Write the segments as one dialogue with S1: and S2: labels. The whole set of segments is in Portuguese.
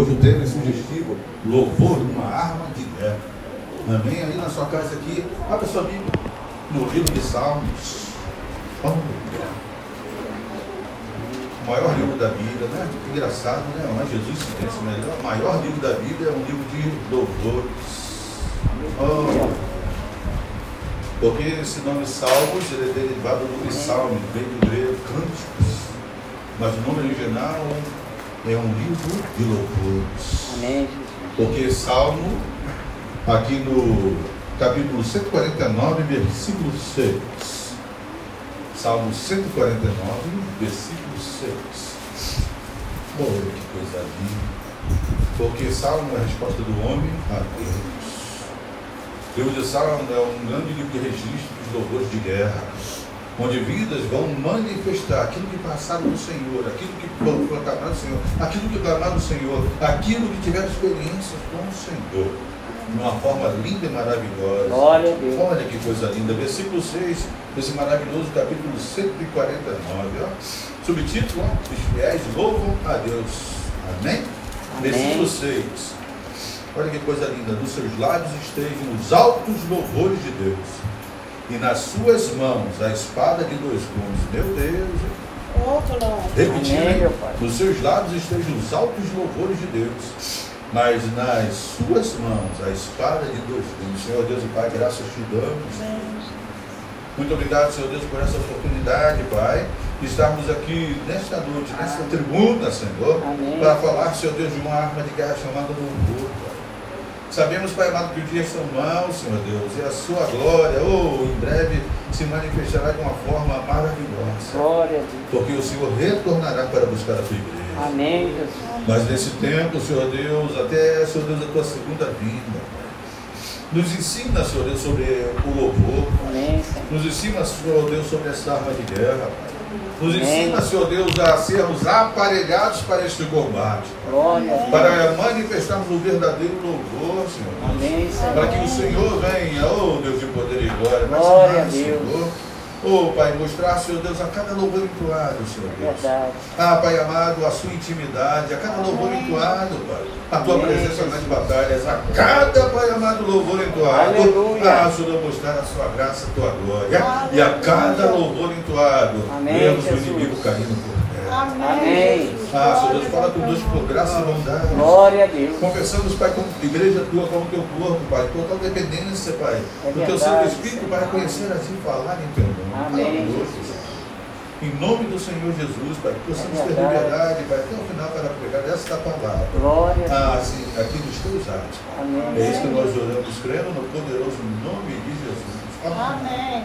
S1: hoje o tema é sugestivo, louvor, uma arma de guerra. Amém? Aí na sua casa aqui, abra sua Bíblia, no livro de Salmos. O maior livro da Bíblia, né? Engraçado, né? Mas Jesus pensa melhor. O maior livro da Bíblia é um livro de louvores. Oh. Porque esse nome Salmos ele é derivado do nome Salmo, vem do grego cânticos. Mas o nome original é um livro de louvores.
S2: Amém.
S1: Porque Salmo, aqui no capítulo 149, versículo 6. Salmo 149, versículo 6. Olha que coisa linda. Porque Salmo é a resposta do homem a Deus. Livro de Salmo é um grande livro de registro dos louvores de guerra onde vidas vão manifestar aquilo que passaram no Senhor, aquilo que proclamaram no Senhor, aquilo que clamaram no Senhor, aquilo que tiveram experiência com o Senhor. De uma forma linda e maravilhosa.
S2: Glória a Deus.
S1: Olha que coisa linda. Versículo 6, desse maravilhoso capítulo 149. Ó. Subtítulo: ó, Os fiéis louvam a Deus. Amém?
S2: Amém.
S1: Versículo 6. Olha que coisa linda. Nos seus lábios estejam os altos louvores de Deus e nas suas mãos a espada de dois gumes. Meu Deus.
S3: Outro não.
S1: Repetindo,
S2: Pai.
S1: nos seus lábios estejam os altos louvores de Deus, mas nas suas mãos a espada de dois gumes. Senhor Deus e Pai, graças te damos. Muito obrigado, Senhor Deus, por essa oportunidade, Pai, de estarmos aqui nesta noite, nesta tribuna, Senhor,
S2: Amém.
S1: para falar, Senhor Deus, de uma arma de guerra chamada louvor. Sabemos, Pai amado, que os dias são maus, Senhor Deus, e a sua glória, oh, em breve, se manifestará de uma forma maravilhosa.
S2: Glória a Deus.
S1: Porque o Senhor retornará para buscar a tua igreja.
S2: Amém, Jesus.
S1: Mas nesse tempo, Senhor Deus, até, Senhor Deus, a tua segunda vinda. Nos ensina, Senhor Deus, sobre o louvor.
S2: Amém, Senhor.
S1: Nos ensina, Senhor Deus, sobre essa arma de guerra, Pai. Nos ensina, Senhor Deus, a sermos aparelhados para este combate.
S2: Glória.
S1: Para manifestarmos o verdadeiro louvor, Senhor Deus.
S2: Amém, Senhor.
S1: Para que o Senhor venha, oh Deus de poder e glória,
S2: Glória a
S1: mais,
S2: Deus.
S1: Senhor. Oh Pai, mostrar, Senhor Deus, a cada louvor entoado, Senhor Deus.
S2: Verdade.
S1: Ah, Pai amado, a sua intimidade, a cada louvor entoado, Pai. A tua
S2: Amém,
S1: presença nas batalhas, a cada, Pai amado, louvor entoado.
S2: Aleluia.
S1: Ah, Senhor, mostrar a sua graça, a tua glória. E a cada louvor entoado,
S2: Amém,
S1: vemos o
S2: Jesus.
S1: inimigo caindo por terra.
S3: Amém.
S1: Ah, Senhor Deus, fala conosco por graça e bondade.
S2: Glória a Deus.
S1: Confessamos, Pai, como igreja tua, como teu corpo, Pai, total dependência, Pai,
S2: É
S1: do teu Santo Espírito para conhecer a Ti e falar em teu nome.
S2: Amém.
S1: Em nome do Senhor Jesus, Pai, que possamos
S2: É
S1: ter
S2: verdade.
S1: liberdade, Pai, até o final para pregar esta palavra.
S2: Glória a
S1: Ah,
S2: Deus.
S1: sim, aqui nos teus atos.
S2: Amém.
S1: É isso que nós oramos, crendo no poderoso nome de Jesus.
S3: Amém.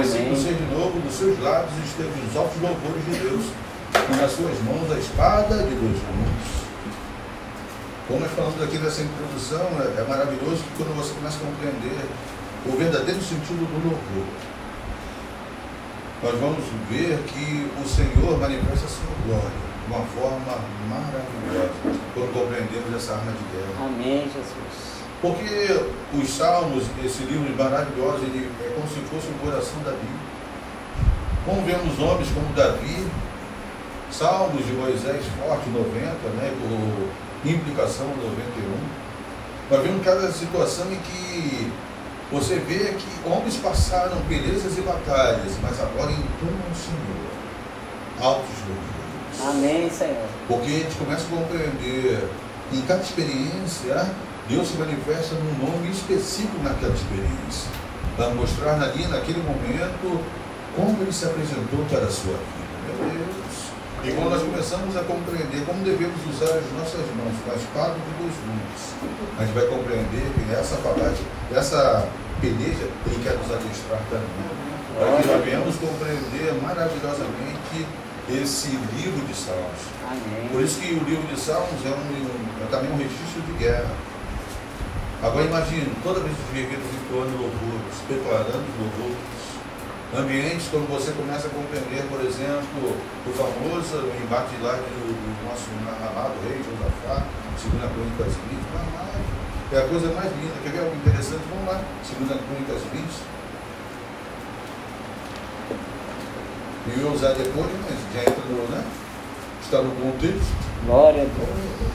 S1: Versículo
S2: Amém.
S1: 6 de novo, dos seus lábios esteve os altos louvores de Deus, e nas suas mãos a espada de dois gumes. Como nós falamos aqui nessa introdução, é, é maravilhoso que quando você começa a compreender o verdadeiro sentido do louvor, nós vamos ver que o Senhor manifesta a sua glória de uma forma maravilhosa quando compreendemos essa arma de guerra.
S2: Amém, Jesus.
S1: Porque os Salmos, esse livro maravilhoso, ele é como se fosse o coração da Bíblia. Como vemos homens como Davi, Salmos de Moisés forte, 90, né, por implicação 91. Nós vemos cada situação em que você vê que homens passaram belezas e batalhas, mas agora entoam o Senhor. Altos louvores.
S2: Amém, Senhor.
S1: Porque a gente começa a compreender em cada experiência, Deus se manifesta num nome específico naquela experiência. Para mostrar ali, naquele momento, como ele se apresentou para a sua vida. Meu Deus. E quando nós começamos a compreender como devemos usar as nossas mãos, com a espada de dois gumes, a gente vai compreender que essa palavra, essa peleja, ele quer nos adestrar também. Para que nós venhamos compreender maravilhosamente esse livro de Salmos. Por isso que o livro de Salmos é, um, é também um registro de guerra. Agora imagine, toda vez que viver entoando louvores, preparando louvores, ambientes quando você começa a compreender, por exemplo, o famoso embate lá do, do nosso amado rei Josafá, segunda Crônicas 20, mas é a coisa mais linda. Quer ver algo interessante? Vamos lá, segunda Crônicas 20. E eu usar depois, mas já entra no, né? Está no contexto.
S2: Glória a Deus.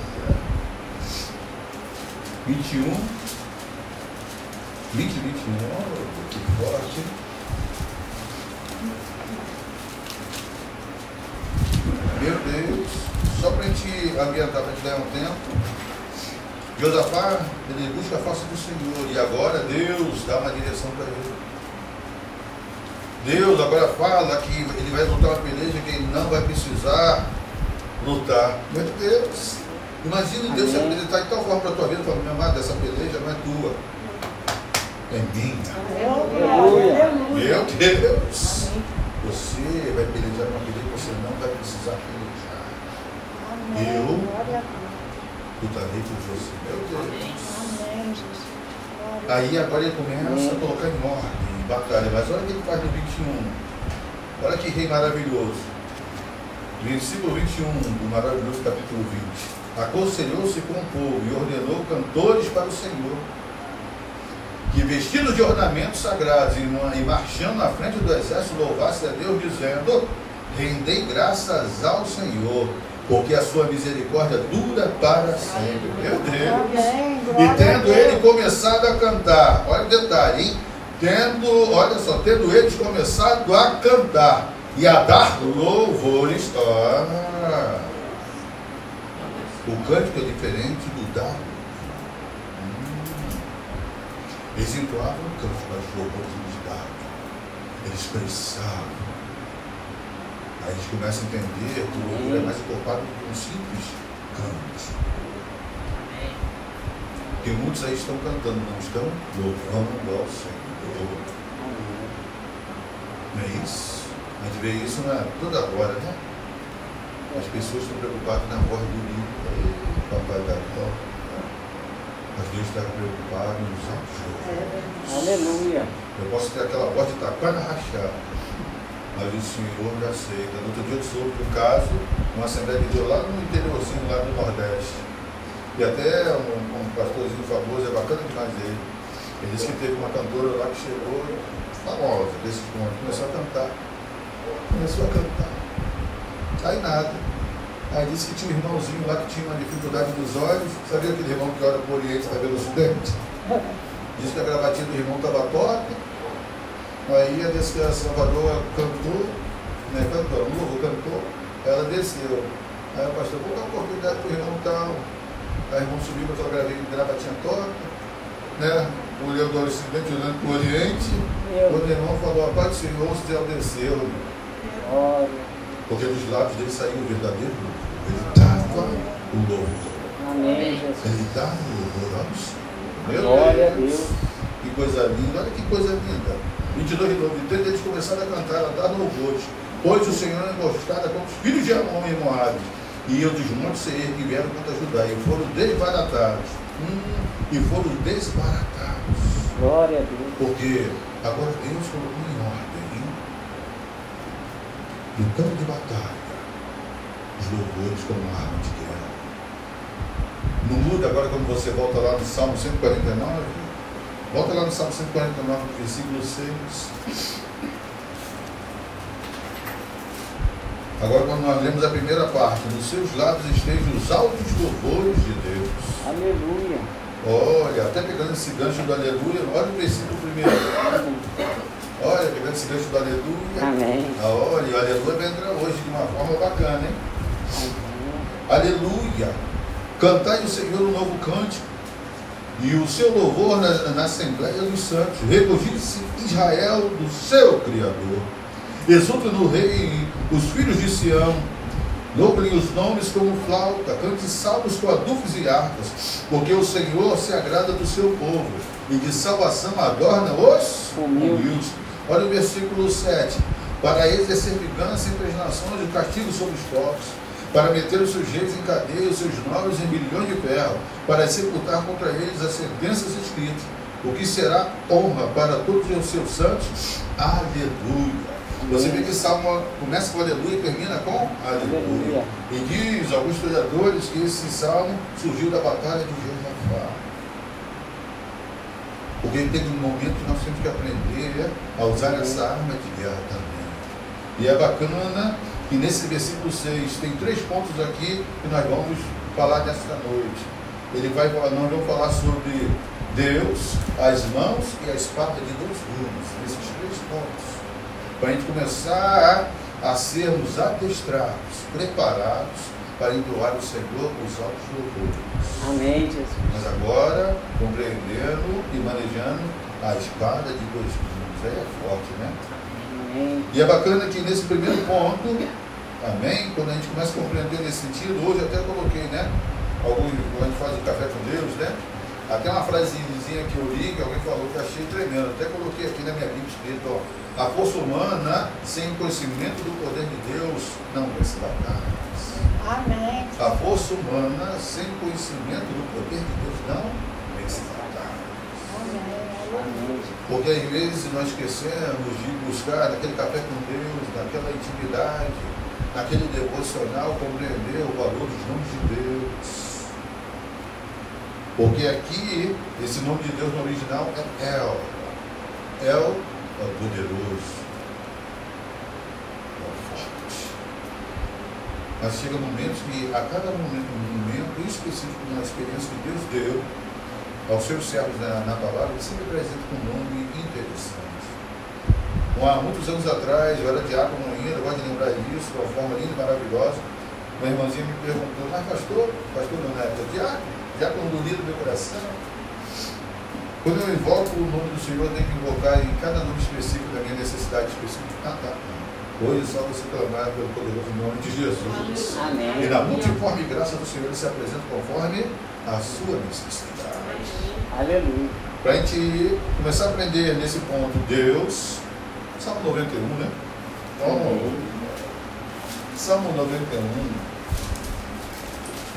S1: 21, 20, 21, oh, que forte. Meu Deus, só para a gente ambientar, para a gente ganhar um tempo. Josafá, ele busca a face do Senhor e agora Deus dá uma direção para ele. Deus agora fala que ele vai lutar uma peleja que ele não vai precisar lutar. Meu Deus, imagina Deus se
S2: Amém.
S1: apresentar de tal forma para a tua vida, falando, meu amado, essa peleja não é tua, é minha.
S2: Aleluia.
S1: Meu Deus, você vai pelejar uma peleja que você não vai precisar pelejar. Eu? Lutarei por você. Meu Deus.
S3: Amém, Jesus.
S1: Aí agora ele começa a colocar em ordem, em batalha. Mas olha o que ele faz no 21. Olha que rei maravilhoso. Versículo 21 do maravilhoso capítulo 20. Aconselhou-se com o povo e ordenou cantores para o Senhor, que vestidos de ornamentos sagrados e, ma- e marchando na frente do exército louvasse a Deus, dizendo: Rendei graças ao Senhor, porque a sua misericórdia dura para sempre. Meu Deus. E tendo ele começado a cantar, olha o detalhe, hein? Tendo, olha só, tendo eles começado a cantar e a dar louvores, ah, o cântico é diferente do dar. Hum. Eles entoavam o cântico, mas os louvores eles expressavam. Aí eles começam a entender que o louvor é mais encorpado do que um simples canto. Porque muitos aí estão cantando, não estão louvando ao Senhor. Não é isso? A gente vê isso na, toda hora, né? As pessoas estão preocupadas na voz bonita, aí, papai da. Mas Deus está preocupado nos altos louvores.
S2: Aleluia.
S1: Eu posso ter aquela voz de taquara rachada, mas o Senhor me aceita. No outro dia eu soube um caso, uma Assembleia de Deus lá no interiorzinho, lá do Nordeste. E até um, um pastorzinho famoso, é bacana demais ele. Ele disse que teve uma cantora lá que chegou, famosa, desse ponto, começou a cantar. Começou a cantar. Aí nada. Aí disse que tinha um irmãozinho lá que tinha uma dificuldade dos olhos. Sabia aquele irmão que olha para o Oriente está vendo o Ocidente? Disse que a gravatinha do irmão estava torta. Aí a disse que a Salvador cantou, né, cantou, um novo cantou, ela desceu. Aí o pastor, vou dar uma oportunidade para o irmão tal. Aí o irmão subiu com aquela gravatinha, gravatinha torta, né? Olhando do Ocidente, olhando para o Oriente. Quando o irmão falou, a paz do Senhor, o céu desceu.
S2: glória.
S1: Porque dos lábios dele saiu o verdadeiro louvor. Ele dava o louvor.
S2: Amém, Jesus.
S1: Ele dava o louvor ao Senhor. Meu
S2: Glória a Deus.
S1: Que coisa linda, olha que coisa linda. 22 de novo, então eles começaram a cantar, a dar louvores. Pois o Senhor é emboscada contra os filhos de Amon e Moabe. E os dos montes Seir que vieram contra Judá. E foram desbaratados. Hum, e foram desbaratados.
S2: Glória a Deus.
S1: Porque agora Deus colocou no campo de batalha os louvores como arma de guerra. Não muda agora quando você volta lá no Salmo 149. Volta lá no Salmo 149, versículo 6. Agora quando nós lemos a primeira parte, nos seus lábios estejam os altos louvores de Deus.
S2: Aleluia.
S1: Olha, até pegando esse gancho do aleluia, olha o versículo primeiro. Olha, pegando esse gancho do aleluia.
S2: Amém.
S1: Olha, o aleluia vai entrar hoje de uma forma bacana, hein? Aleluia! Cantai o Senhor um novo cântico, e o seu louvor na, na Assembleia dos Santos. Regozije-se Israel do seu Criador. Exulte no Rei os filhos de Sião. Louve-lhe os nomes como flauta, cante salmos com adufes e harpas, porque o Senhor se agrada do seu povo, e de salvação adorna os
S2: Humildes.
S1: Olha o versículo 7. Para exercer vingança entre as nações e castigo sobre os povos, para meter os sujeitos em cadeia, os seus nobres em milhões de ferro, para executar contra eles as sentenças escritas, o que será honra para todos os seus santos. Aleluia. Você vê que o salmo começa com aleluia e termina com aleluia. E diz alguns historiadores que esse salmo surgiu da batalha de Josafá. Porque teve um momento que nós temos que aprender a usar essa arma de guerra também. E é bacana que nesse versículo 6 tem três pontos aqui que nós vamos falar nesta noite. ele vai nós vamos falar sobre Deus, as mãos e a espada de dois gumes, esses três pontos. Para a gente começar a, a sermos adestrados, preparados para entoar o Senhor os altos louvores.
S2: Amém, Jesus.
S1: Mas agora, compreendendo e manejando a espada de dois gumes. Aí é forte, né?
S2: Amém.
S1: E é bacana que nesse primeiro ponto, amém? Quando a gente começa a compreender nesse sentido, hoje até coloquei, né? Alguns, quando a gente faz o café com Deus, né? Até uma frasezinha que eu li, que alguém falou que eu achei tremendo. Até coloquei aqui na minha Bíblia escrito, ó. A força humana, sem conhecimento do poder de Deus, não vence batalhas.
S3: Amém.
S1: A força humana, sem conhecimento do poder de Deus, não.
S3: Amém.
S1: Porque às vezes nós esquecemos de buscar naquele café com Deus, naquela intimidade, naquele devocional, compreender o valor dos nomes de Deus. Porque aqui, esse nome de Deus no original é El. El é o poderoso. É o forte. Mas chega momentos que, a cada momento, um momento específico, uma experiência que Deus deu, aos seus servos na, na palavra, ele sempre apresenta com um nome interessante. Bom, há muitos anos atrás, eu era diácono ainda, gosto de lembrar isso, de uma forma linda e maravilhosa. Uma irmãzinha me perguntou, mas pastor, pastor não época, diácono, diácono do livro do meu coração. Quando eu invoco o nome do Senhor, eu tenho que invocar em cada nome específico da minha necessidade específica. Ah, tá. Hoje só você clamar pelo poderoso nome de Jesus.
S2: Amém.
S1: E na multiforme graça do Senhor ele se apresenta conforme a sua necessidade.
S2: Aleluia.
S1: Para a gente começar a aprender nesse ponto, Deus, Salmo 91, né? Então, Salmo 91,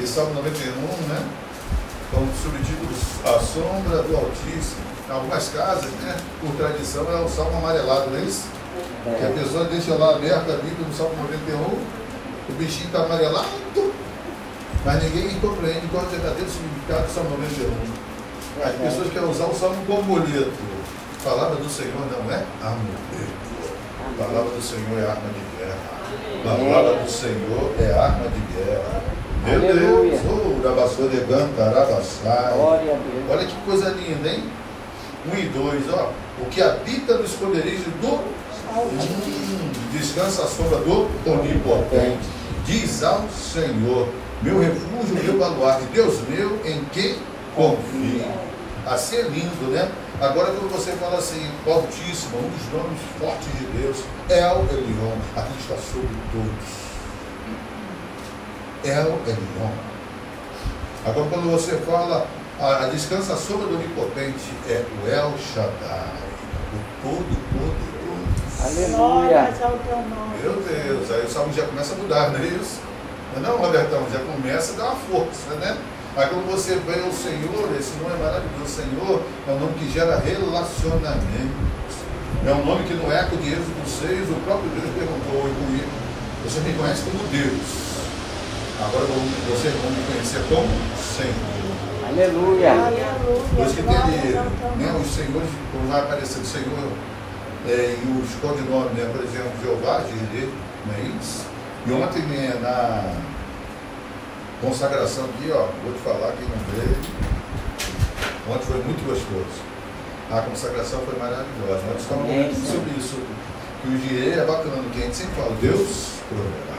S1: esse Salmo 91, né? Com subtítulos A Sombra do Altíssimo. Em algumas casas, né? Por tradição, é o Salmo amarelado, não é isso? Que a pessoa deixa lá aberta a Bíblia no Salmo 91, o bichinho está amarelado, mas ninguém compreende qual é o verdadeiro significado do Salmo 91. As pessoas querem usar o salmo como boleto. A palavra do Senhor não é amuleto. A palavra do Senhor é arma de guerra. A palavra do Senhor é arma de guerra. Meu. Deus, oh. Olha que coisa linda, hein? Um e dois, ó. O que habita no esconderijo do descansa a sombra do Onipotente. Diz ao Senhor, meu refúgio, meu baluarte, Deus meu, em quem confio. Assim é lindo, né? Agora, quando você fala assim, Altíssimo, um dos nomes fortes de Deus, El Elion, aquele está sobre todos. El Elion. Agora, quando você fala, a, a descansa a do Onipotente, é o El Shaddai, o Todo-Poderoso.
S2: Aleluia.
S1: Meu Deus, aí o salmo já começa a mudar, não é isso? Não, é não, Robertão, já começa a dar uma força, né? Aí quando você vê o Senhor, esse nome é maravilhoso, Senhor é um nome que gera relacionamento. É um nome que no eco de Êxodo 6, o próprio Deus perguntou comigo, você me conhece como Deus. Agora você vai me conhecer como Senhor.
S2: Aleluia.
S1: Isso que tem né, os senhores, quando vai aparecer o Senhor é, e os codinomes, né, por exemplo, Jeová, Jireh, não é isso? E ontem né, na consagração aqui, ó, vou te falar, quem não veio, ontem foi muito gostoso. A consagração foi maravilhosa. Nós estamos falando sobre isso. Que o Jireh é bacana, que a gente sempre fala, Deus proverá.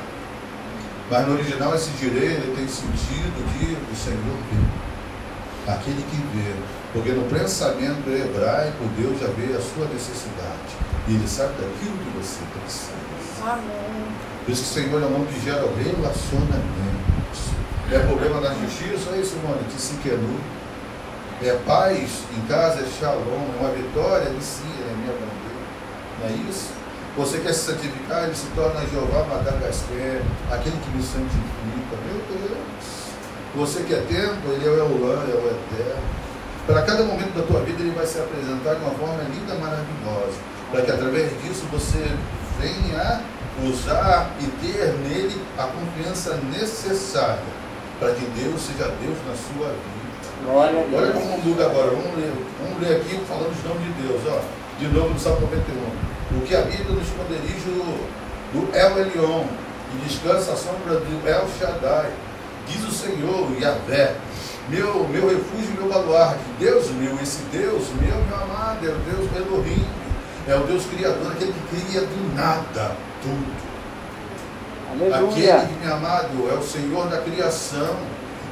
S1: Mas no original esse Jireh, ele tem sentido de o Senhor vê aquele que vê. Porque no pensamento hebraico, Deus já vê a sua necessidade. E Ele sabe daquilo que você precisa.
S3: Amém.
S1: Por isso que o Senhor é nome que gera relacionamentos. É problema na justiça, é isso, mano, que se quenou. É paz em casa, é shalom, é uma vitória de si, é minha bandeira. Não é isso? Você quer se santificar, ele se torna Jeová Madagascar, aquele que me santifica. Meu Deus! Você quer tempo, ele é o Eulã, é o Eterno. Para cada momento da tua vida, ele vai se apresentar de uma forma linda, maravilhosa. Para que através disso você venha usar e ter nele a confiança necessária para que Deus seja Deus na sua vida.
S2: Glória a
S1: Olha
S2: Deus.
S1: como muda agora. Vamos ler, vamos ler aqui falando os nomes de Deus. Ó. De novo no Salmo 91. O que habita no esconderijo do El Elion e descansa à sombra do El Shaddai. Diz o Senhor, Yahvé, meu, meu refúgio meu baluarte. Deus meu, esse Deus meu, meu amado, é o Deus Elohim. É o Deus Criador, aquele que cria do nada tudo.
S2: Aleluia.
S1: Aquele que, meu amado, é o Senhor da criação.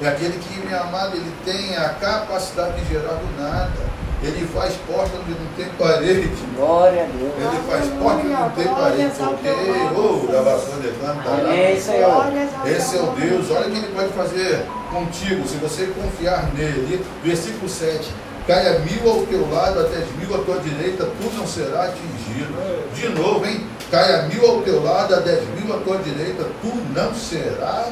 S1: É aquele que, meu amado, ele tem a capacidade de gerar do nada. Ele faz porta onde não tem parede.
S2: Glória a Deus.
S1: Ele faz porta onde não tem parede. Porque, oh, da vassoura declama,
S2: Amém, Senhor.
S1: esse é o Deus, olha o que ele pode fazer contigo, se você confiar nele. Versículo 7. Caia mil ao teu lado, até mil à tua direita, tu não será atingido. De novo, hein? Caia mil ao teu lado, a dez mil à tua direita, tu não será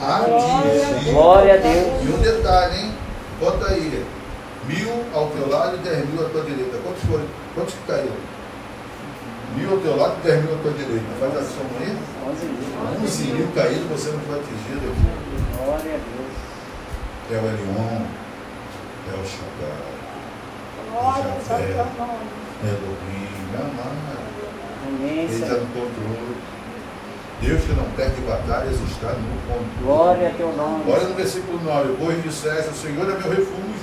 S1: atingido.
S2: Glória a Deus.
S1: E um detalhe, hein? Bota aí. Mil ao teu lado e dez mil à tua direita. Quantos foram? Quantos que caíram? Mil ao teu lado e dez mil à tua direita. Faz a soma aí.
S2: 11 mil.
S1: 11 mil caídos, você não foi atingido.
S2: Glória a Deus.
S1: É o Elion, é o Shaddai,
S3: Glória ao teu nome.
S1: é Elohim, amado. Ele está no controle. Deus que não perde batalhas está no controle.
S2: Glória a teu nome.
S1: Olha no versículo 9: Pois disseste, o Senhor é meu refúgio,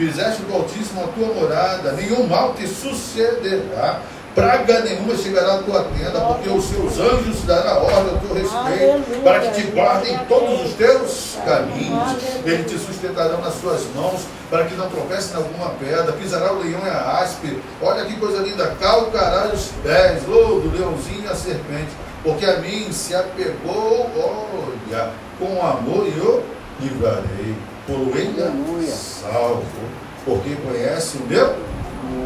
S1: fizeste do Altíssimo a tua morada, nenhum mal te sucederá, praga nenhuma chegará à tua tenda, porque os seus anjos dará ordem ao teu respeito, para que te guardem em todos os teus caminhos. Eles te sustentarão nas suas mãos, para que não tropece em alguma pedra, pisará o leão e a aspe. Olha que coisa linda, calcará os pés, oh, do leãozinho e a serpente, porque a mim se apegou, olha, com amor e eu livrarei. Ele
S2: Aleluia.
S1: salvo, porque conhece o meu,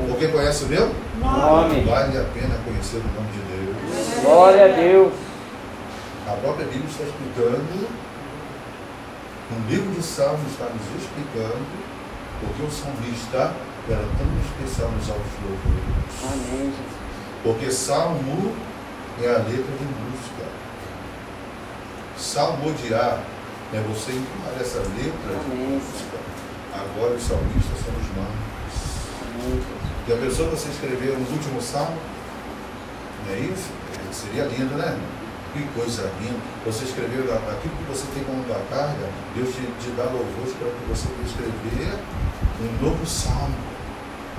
S1: porque conhece o meu,
S2: Nome.
S1: vale a pena conhecer o nome de Deus.
S2: Glória a Deus.
S1: A própria Bíblia está explicando, o livro de Salmos está nos explicando, porque o salmista era tão especial nos altos louvores.
S2: Amém, Jesus.
S1: Porque Salmo é a letra de música. Salmodiar é você entoar essa letra
S2: Amém.
S1: Agora os salmistas são os
S2: Jesus.
S1: E a pessoa que você escreveu no último salmo, não é isso? Seria lindo, né? Que coisa linda. Você escreveu aquilo que você tem como da carga, Deus te, te dá louvores para que você escrever um novo salmo.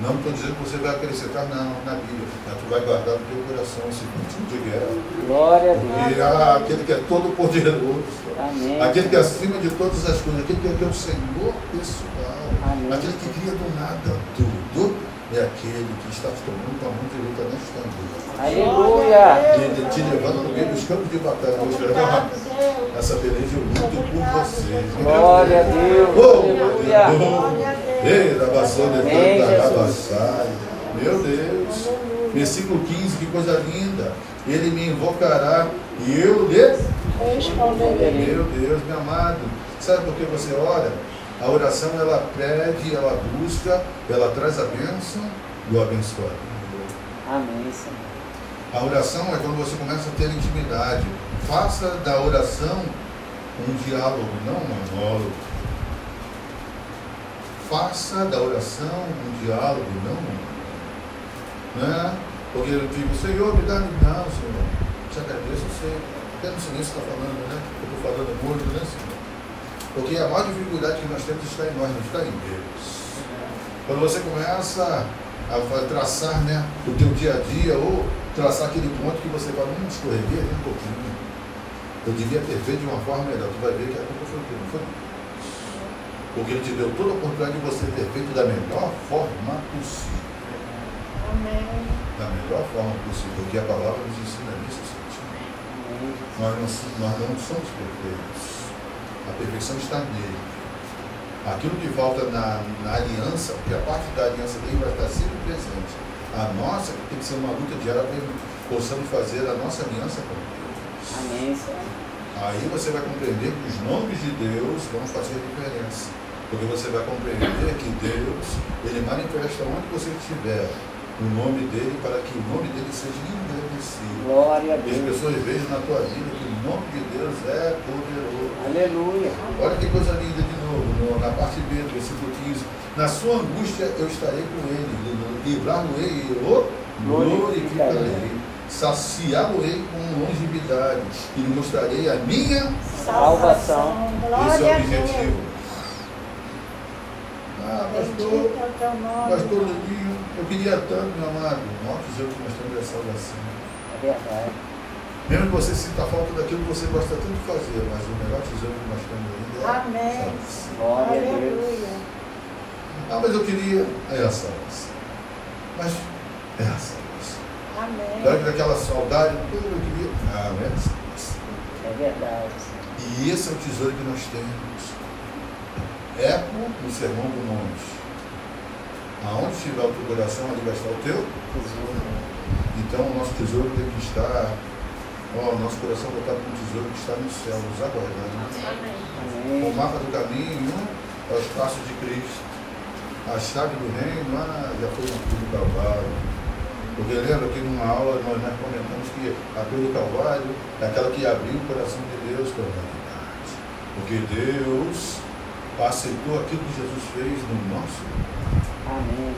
S1: Não estou dizendo que você vai acrescentar não, na Bíblia, mas tu vai guardar no teu coração esse ritmo de guerra.
S2: Glória a Deus.
S1: Porque ah, aquele que é todo poderoso,
S2: Amém.
S1: aquele que é acima de todas as coisas, aquele que é o Senhor pessoal,
S2: Amém.
S1: aquele que cria do nada tudo, é aquele que está tomando tua mão direita nesta vida.
S2: Aleluia.
S1: Ele te levando no meio dos campos de batalha. Vou escrever uma- essa beleza eu luto por vocês.
S2: Glória a Deus.
S1: Oh,
S2: Aleluia.
S3: A Deus.
S1: Ei, da tanta
S2: Jesus.
S1: rabaçai. Meu Deus. Versículo 15, que coisa linda. Ele me invocará e eu lhe
S3: Responderei.
S1: Meu Deus, meu amado, sabe por que você ora? A oração ela pede, ela busca, ela traz a bênção do abençoado.
S2: Amém, Senhor.
S1: A oração é quando você começa a ter intimidade. Faça da oração um diálogo, não um monólogo. Faça da oração um diálogo, não um monólogo. Né? Porque eu digo, Senhor, me dá, me dá, Senhor. Te agradeço, eu sei. Até no silêncio está falando, né? Eu estou falando muito, né, Senhor? Porque a maior dificuldade que nós temos está em nós, não está em Deus. Quando você começa a traçar né, o teu dia a dia, ou traçar aquele ponto que você fala, hum, escorreguei ali um pouquinho. Eu devia ter feito de uma forma melhor. Tu vai ver que a culpa foi teu, não foi? Porque ele te deu toda a oportunidade de você ter feito da melhor forma possível.
S3: Amém.
S1: Da melhor forma possível. Porque a palavra nos ensina isso, gente.
S2: Amém, Jesus.
S1: Nós não, nós não somos perfeitos. A perfeição está nele. Aquilo que falta na, na aliança, porque a parte da aliança dele vai estar sempre presente. A nossa que tem que ser uma luta diária para que possamos fazer a nossa aliança com Deus.
S2: Amém, Senhor.
S1: Aí você vai compreender que os nomes de Deus vão fazer diferença. Porque você vai compreender que Deus, Ele manifesta onde você estiver o nome dele para que o nome dele seja engrandecido.
S2: Glória a
S1: E as
S2: Deus.
S1: pessoas vejam na tua vida que o nome de Deus é poderoso.
S2: Aleluia.
S1: Olha que coisa linda de novo, no- na parte B do versículo 15. Na sua angústia eu estarei com ele, livrar-lo-ei e o glorificarei. Saciá-lo-ei com longevidade e lhe mostrarei a minha.
S2: Salvação.
S1: Esse é o objetivo. Ah, pastor,
S3: é
S1: pastor
S3: Pai.
S1: Ludinho, eu queria tanto, meu amado. Maior tesouro que nós temos a salvação.
S2: É verdade.
S1: Mesmo que você sinta falta daquilo que você gosta tanto de fazer, mas o melhor tesouro que nós temos ainda é
S3: Amém.
S2: Glória a Deus.
S1: Ah, mas eu queria. É a salvação. Mas é a salvação.
S3: Amém.
S1: Que daquela saudade, eu queria. Ah, não é a salvação.
S2: É verdade.
S1: E esse é o tesouro que nós temos. Eco no sermão do monte. Aonde estiver o teu coração, ali vai estar o teu.
S2: Tesouro.
S1: Então o nosso tesouro tem que estar. Ó, o nosso coração voltado para o tesouro que está nos céus, aguardando.
S3: Amém.
S1: O mapa do caminho é os passos de Cristo. A chave do reino ah, já foi na cruz do Calvário. Porque lembra que numa aula nós, nós comentamos que a cruz do Calvário é aquela que abriu o coração de Deus para a humanidade. Porque Deus aceitou aquilo que Jesus fez no nosso.
S2: Amém.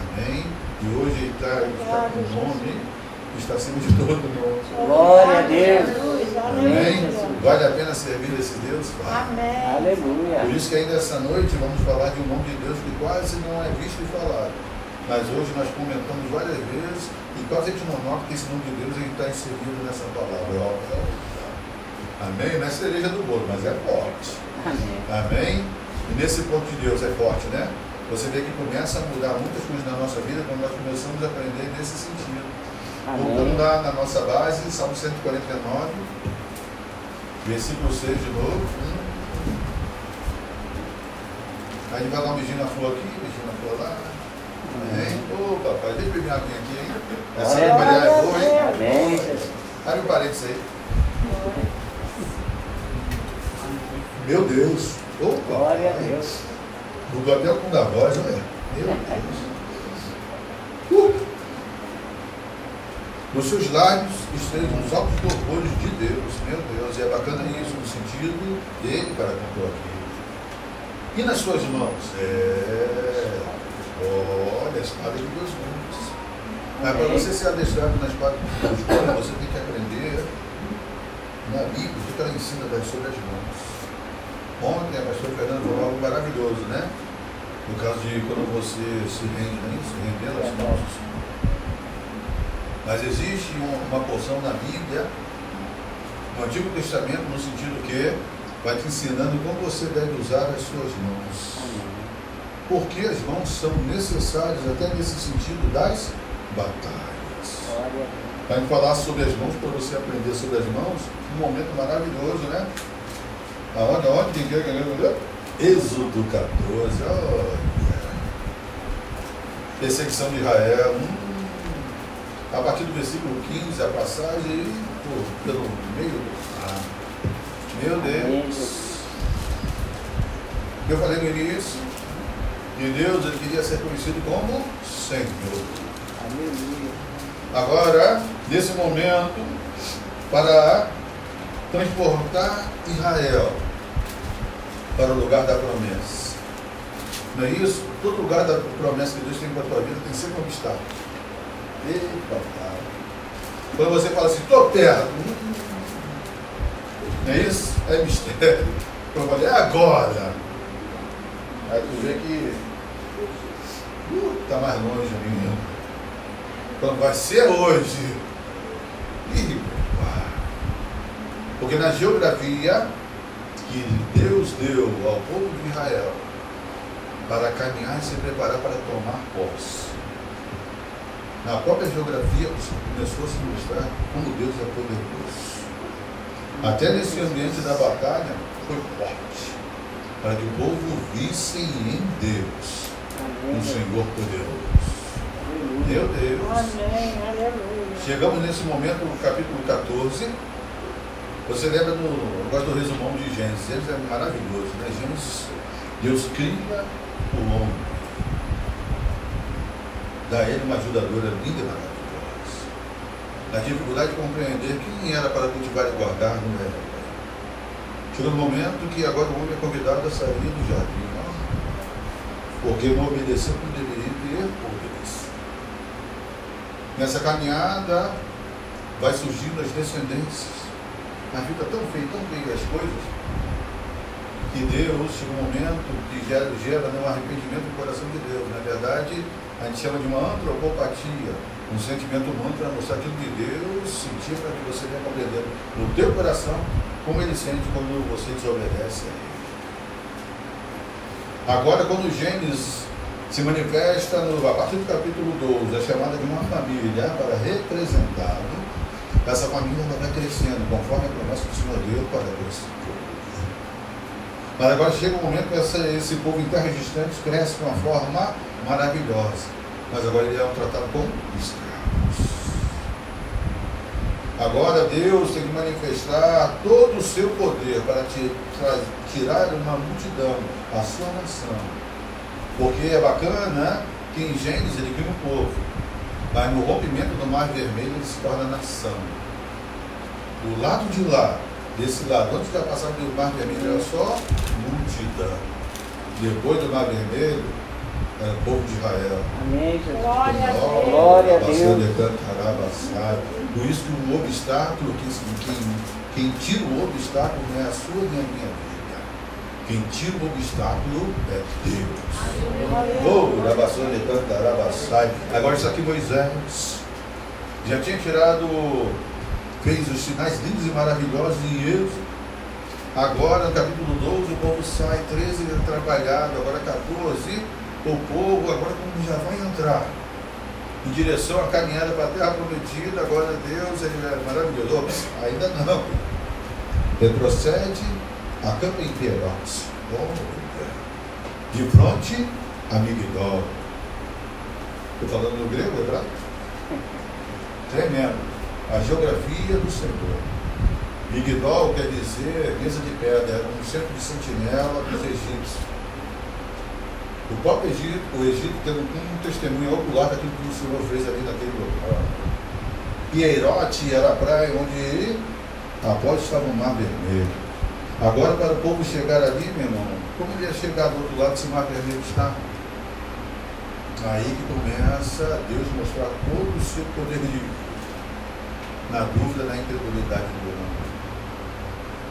S1: Amém? E hoje ele está, ele está com o nome que está acima de todo nome.
S2: Glória a Deus.
S1: Amém? Vale a pena servir esse Deus? Vale.
S3: Amém.
S1: Por
S2: Aleluia.
S1: isso que ainda essa noite vamos falar de um nome de Deus que quase não é visto e falado. Mas hoje nós comentamos várias vezes e quase a gente não nota que esse nome de Deus está inserido nessa palavra. Ó, ó, ó. Amém? Não é cereja do bolo, mas é forte.
S2: Amém.
S1: Amém? E nesse ponto de Deus é forte, né? Você vê que começa a mudar muitas coisas na nossa vida quando nós começamos a aprender nesse sentido. Voltando lá na nossa base, Salmo 149, versículo 6 de novo. Aí ele vai dar um beijinho na flor aqui, um beijinho na flor lá. Amém? Ô papai, deixa eu beber uma aguinha aqui, hein? Essa
S2: a
S1: Maria é boa, hein?
S2: Amém.
S1: Abre o parênteses aí. Meu Deus! Ô
S2: Glória a. Deus.
S1: Mudou até o tom da voz, olha. Meu Deus. Uh. Nos seus lábios estejam os altos louvores de Deus, meu Deus. E é bacana isso, no sentido dele para com tua vida. E nas suas mãos? É. Olha, a espada de dois mundos. Mas para você ser adestrado na espada de dois mundos, você tem que aprender na Bíblia, o que ela ensina das sobre as mãos. Ontem a pastora Fernanda falou algo maravilhoso, né? No caso de quando você se rende, não é isso? Rendendo as mãos. Mas existe um- uma porção na Bíblia, no Antigo Testamento, no sentido que vai te ensinando como você deve usar as suas mãos. Porque as mãos são necessárias até nesse sentido das batalhas. Para falar sobre as mãos, para você aprender sobre as mãos, um momento maravilhoso, né? Aonde, aonde? Quem quer, quem quer? Êxodo 14, olha. Perseguição de Israel. hum. A partir do versículo 15, a passagem pô, pelo meio. Meu Deus. Eu falei no início, de Deus ele queria ser conhecido como Senhor.
S2: Aleluia.
S1: Agora, nesse momento, para transportar Israel para o lugar da promessa. Não é isso? Todo lugar da promessa que Deus tem para a tua vida tem sempre um obstáculo. Quando você fala assim, estou perto. é isso? É mistério. Quando eu falei, é agora. Aí tu vê que está mais longe a menina. Quando vai ser hoje. Ih. Porque na geografia que Deus deu ao povo de Israel para caminhar e se preparar para tomar posse. Na própria geografia começou a se mostrar como Deus é poderoso. Até nesse ambiente da batalha foi forte. Para que o povo visse em Deus um Senhor poderoso. Meu Deus. Chegamos nesse momento no capítulo 14. Você lembra do. Eu gosto do resumão de Gênesis. Gênesis é maravilhoso, né? Gênesis, Deus cria o homem. Dá a ele uma ajudadora linda e maravilhosa. Na dificuldade de compreender quem era para cultivar e guardar não era. Chegou no momento que agora o homem é convidado a sair do jardim. Não? Porque não obedeceu como deveria ter obedecido. Nessa caminhada vai surgindo as descendências. A vida tão feia, tão feia as coisas, que Deus um momento que gera, gera né, um arrependimento no coração de Deus. Na verdade, a gente chama de uma antropopatia, um sentimento humano para mostrar aquilo que Deus sentiu para que você venha compreender no teu coração como ele sente quando você desobedece a ele. Agora, quando Gênesis se manifesta no, a partir do capítulo 12, é chamada de uma família para representar essa família ela vai crescendo conforme a promessa do Senhor deu para povo. Mas agora chega um momento que essa, esse povo distantes cresce de uma forma maravilhosa. Mas agora ele é um tratado como escravos. Agora Deus tem que manifestar todo o seu poder para tirar uma multidão, a sua nação. Porque é bacana que em Gênesis ele cria um povo. Mas no rompimento do Mar Vermelho ele se torna nação. Do lado de lá, desse lado, antes da passagem do Mar Vermelho era só multidão. Depois do Mar Vermelho, era o povo de Israel.
S2: Amém, Jesus.
S3: Glória a Deus.
S2: Glória a Deus.
S1: Por isso que o obstáculo, quem, quem, quem tira o obstáculo não é a sua nem a minha vida. Quem tira o obstáculo é Deus. Oh. Agora isso aqui Moisés já tinha tirado, fez os sinais lindos e maravilhosos em Êxodo. Agora, no capítulo 12, o povo sai, 13 trabalhado, agora 14, o povo agora como já vai entrar em direção à caminhada para a terra prometida, agora Deus é maravilhoso. Ainda não. Retrocede acampa em Pierotes. De fronte a Migdol. Estou falando no grego, hebraico? Tremendo. A geografia do Senhor. Migdol quer dizer mesa de pedra, era um centro de sentinela dos egípcios. O próprio Egito, o Egito tendo um testemunho ocular daquilo que o Senhor fez ali naquele local. Pierote era a praia onde após estava o mar vermelho. Agora, para o povo chegar ali, meu irmão, como ele ia chegar do outro lado se o mar vermelho está? Aí que começa Deus mostrar todo o seu poder divino, na dúvida, na incredulidade do homem.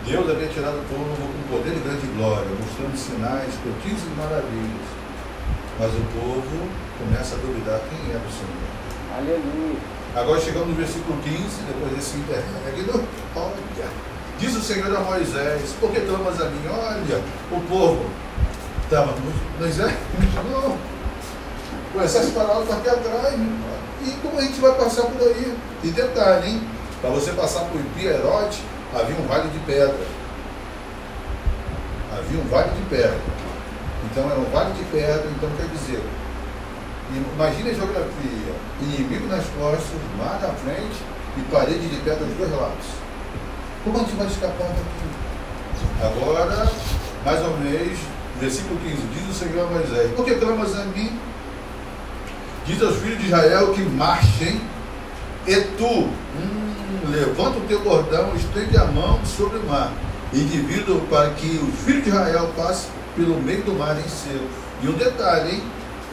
S1: Deus havia tirado o povo com poder e grande glória, mostrando sinais, prodígios e maravilhas. Mas o povo começa a duvidar quem era o Senhor.
S2: Aleluia.
S1: Agora chegamos no versículo 15, depois desse interregno, olha, Diz o Senhor a Moisés, por que clamas a mim? Olha, o povo estava Moisés, não. O exército parado está aqui atrás. E como a gente vai passar por aí? E detalhe, hein? Para você passar por Pierote, havia um vale de pedra. Havia um vale de pedra. Então era um vale de pedra, então quer dizer, imagine a geografia, inimigo nas costas, mar na frente e parede de pedra dos dois lados. Como a gente vai escapar daqui? Agora, mais ou menos, versículo 15, diz o Senhor a Moisés, por que clamas a mim? Diz aos filhos de Israel que marchem, e tu, hum, levanta o teu bordão, estende a mão sobre o mar, e divido para que os filhos de Israel passem pelo meio do mar em seco. E um detalhe, hein?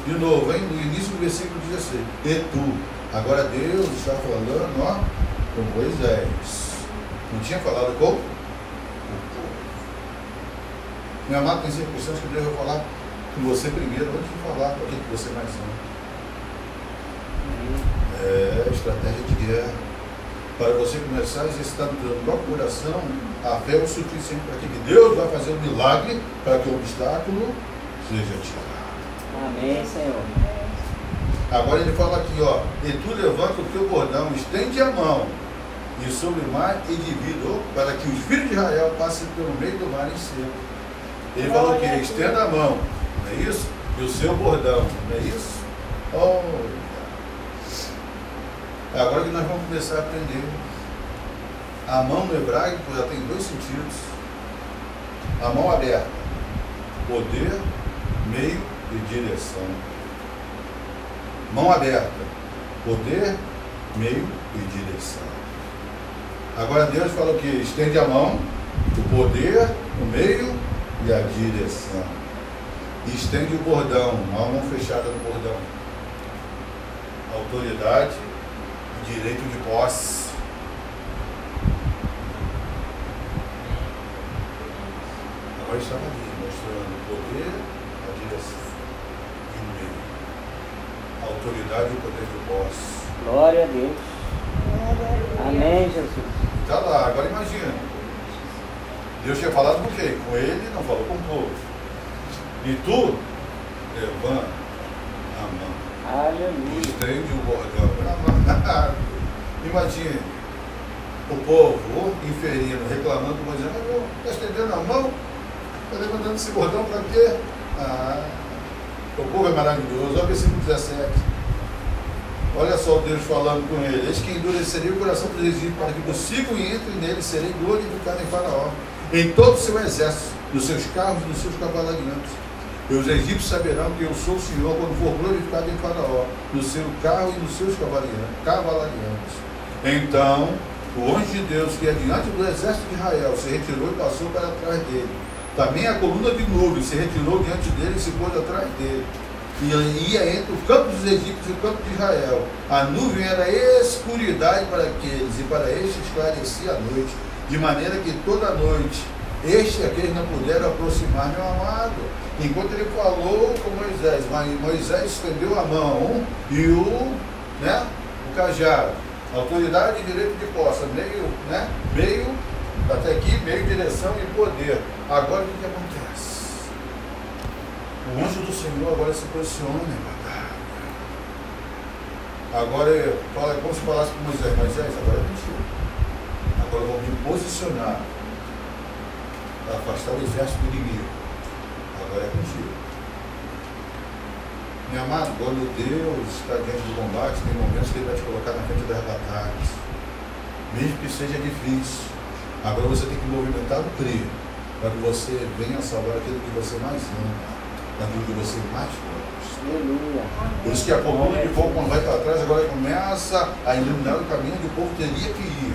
S1: De novo, hein? no início do versículo 16, e tu. Agora Deus está falando, ó, com Moisés. Não tinha falado com. Meu amado, tem circunstâncias que Deus vai falar com você primeiro, antes de falar com aquele que você mais ama. É estratégia de guerra. Para você começar a exercitar no teu próprio coração a fé é o suficiente para que Deus vai fazer um milagre para que o obstáculo seja tirado.
S2: Amém, Senhor.
S1: Agora ele fala aqui, ó, e tu levanta o teu bordão, estende a mão e sobre o mar e divido para que os filhos de Israel passem pelo meio do mar em seco. Ele falou que estenda a mão, não é isso? E o seu bordão, não é isso? Oh, agora que nós vamos começar a aprender. A mão no hebraico já tem dois sentidos. A mão aberta, poder, meio e direção. Mão aberta, poder, meio e direção. Agora Deus falou que estende a mão, o poder, o meio e a direção. E estende o bordão, a mão fechada no bordão. Autoridade, direito de posse. Estamos ali, mostrando o poder, a direção e o meio. A autoridade e o poder de posse.
S2: Glória a Deus.
S3: Glória a Deus.
S2: Amém, Jesus.
S1: Está lá, agora imagina. Deus tinha falado com quem? Com ele, não falou com o povo. E tu, levanta a mão.
S2: Aleluia.
S1: Estende o bordão. Imagine o povo inferindo, reclamando, mas está estendendo a mão? Está levantando esse bordão para quê? Ah, o povo é maravilhoso. Olha o versículo 17. Olha só Deus falando com ele. Eis que endureceria o coração dos egípcios para que consigam e entrem nele, serei glorificado em Faraó, em todo o seu exército, dos seus carros e dos seus cavalariantes. E os egípcios saberão que eu sou o Senhor quando for glorificado em Faraó, no seu carro e nos seus cavalariantes. Então, o anjo de Deus, que é diante do exército de Israel, se retirou e passou para trás dele. Também a coluna de nuvem se retirou diante dele e se pôs atrás dele. E ia entre o campo dos egípcios e o campo de Israel. A nuvem era escuridade para aqueles, e para este esclarecia a noite, de maneira que toda noite este e aqueles não puderam aproximar meu amado. Enquanto ele falou com Moisés, mas Moisés estendeu a mão e o, né, o cajado. Autoridade e direito de posse, meio, né, meio, até aqui, meio direção e poder. Agora o que, que acontece? O anjo do Senhor agora se posiciona em batalha. Agora fala como se falasse com Moisés, Moisés, agora é contigo. Agora eu vou me posicionar para afastar o exército do inimigo. Agora é contigo. Meu amado, quando Deus está diante do combate, tem momentos que Ele vai te colocar na frente das batalhas. Mesmo que seja difícil. Agora você tem que movimentar o crer para que você venha salvar aquilo que você mais ama, aquilo que você mais gosta.
S2: Aleluia.
S1: Por isso que a coluna de fogo, quando vai para trás, agora começa a iluminar o caminho onde o povo teria que ir.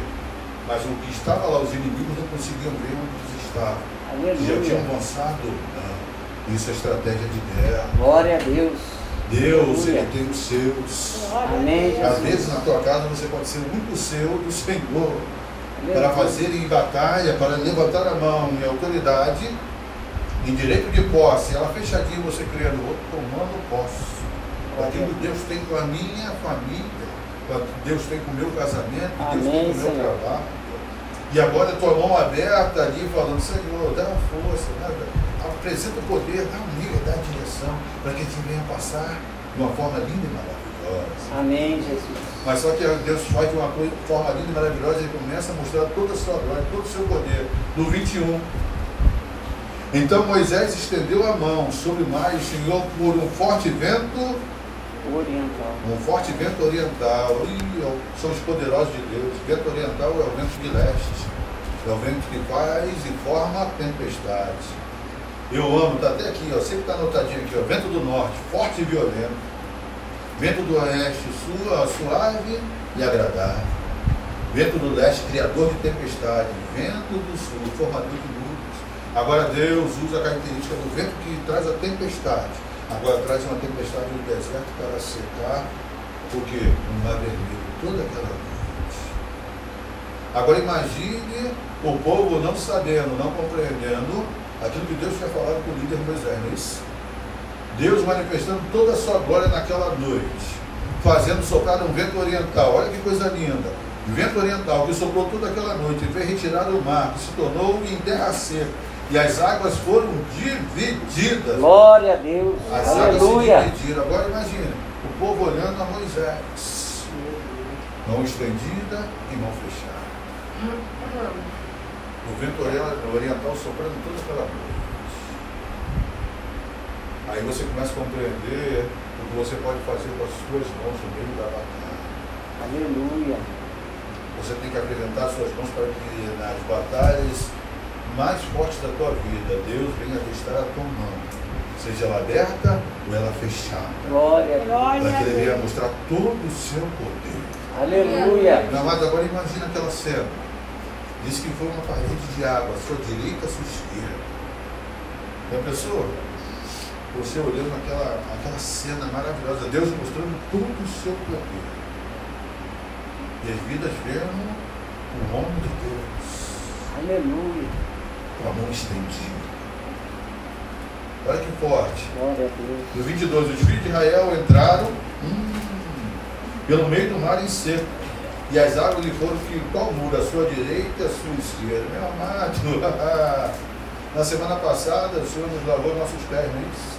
S1: Mas o que estava lá, os inimigos não conseguiam ver onde eles estavam. Já tinham
S2: Aleluia.
S1: avançado. Não. Isso é estratégia de guerra.
S2: Glória a Deus.
S1: Deus,
S2: Aleluia.
S1: Ele tem os seus.
S2: Amém.
S1: Às vezes na tua casa você pode ser o único seu do Senhor. Para
S2: Aleluia.
S1: fazer em batalha, para levantar a mão em autoridade, em direito de posse. Ela fechadinha, você criando outro, tomando posse. Aquilo que Deus tem com a minha família, Deus tem com o meu casamento, que Deus tem
S2: Amém,
S1: com o meu
S2: Senhor.
S1: trabalho. E agora tua mão aberta ali, falando, Senhor, dá uma força, apresenta o poder, dá um nível, dá a direção, para que a gente venha passar de uma forma linda e maravilhosa.
S2: Amém, Jesus.
S1: Mas só que Deus faz de uma forma linda e maravilhosa e começa a mostrar toda a sua glória, todo o seu poder. No 21. Então Moisés estendeu a mão sobre o mar e o Senhor, por um forte vento,
S2: Oriental.
S1: um forte vento oriental. Ih, ó, são os poderosos de Deus. Vento oriental é o vento de leste. É o vento que faz e forma tempestade. Eu amo, está até aqui, ó, sempre está anotadinho aqui, ó, vento do norte, forte e violento. Vento do oeste, sua, suave e agradável. Vento do leste, criador de tempestade. Vento do sul, formador de nuvens. Agora Deus usa a característica do vento que traz a tempestade. Agora traz uma tempestade no deserto para secar quê? O mar vermelho, toda aquela noite. Agora imagine o povo não sabendo, não compreendendo aquilo que Deus tinha falado com o líder Moisés? Deus manifestando toda a sua glória naquela noite, fazendo soprar um vento oriental. Olha que coisa linda. Vento oriental que soprou toda aquela noite e fez retirar o mar, que se tornou em terra seca. E as águas foram divididas.
S2: Glória a Deus.
S1: As águas
S2: Aleluia.
S1: se dividiram. Agora imagine, o povo olhando a Moisés. Mão estendida e mão fechada. O vento ori- oriental soprando toda aquela noite. Aí você começa a compreender o que você pode fazer com as suas mãos no meio da batalha.
S2: Aleluia.
S1: Você tem que apresentar suas mãos para que nas batalhas mais fortes da tua vida, Deus venha testar a tua mão. Seja ela aberta ou ela fechada.
S2: Glória.
S3: Glória
S1: Para que ele venha mostrar todo o seu poder.
S2: Aleluia.
S1: Não, mas agora imagina aquela cena. Diz que foi uma parede de água, à sua direita, à sua esquerda. Já pensou? Você olhando aquela, aquela cena maravilhosa, Deus mostrando todo o seu poder. E as vidas vendo o homem de Deus,
S2: Aleluia.
S1: com a mão estendida. Olha que forte.
S2: Glória a Deus.
S1: No 22, os filhos de Israel entraram hum, pelo meio do mar em seco. E as águas lhe foram que qual muro? A sua direita e a sua esquerda. Meu amado, na semana passada o Senhor nos lavou nossos pés, não é isso?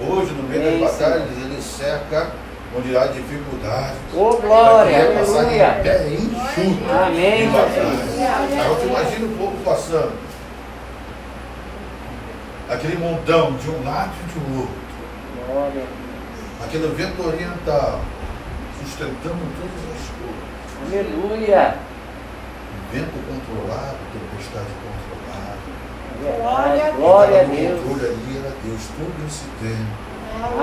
S1: Hoje, no meio
S2: Amém,
S1: das batalhas, ele cerca onde há dificuldade.
S2: Ô, glória,
S1: Vai querer passar pé enxuto.
S2: Amém. Jesus.
S1: Agora tu imagina o povo passando. Aquele montão de um lado e de outro.
S2: Glória.
S1: Aquele vento oriental sustentando todas as coisas.
S2: Aleluia.
S1: Vento controlado.
S2: Verdade. Glória a
S1: O
S2: Deus.
S1: controle ali era Deus todo esse tempo.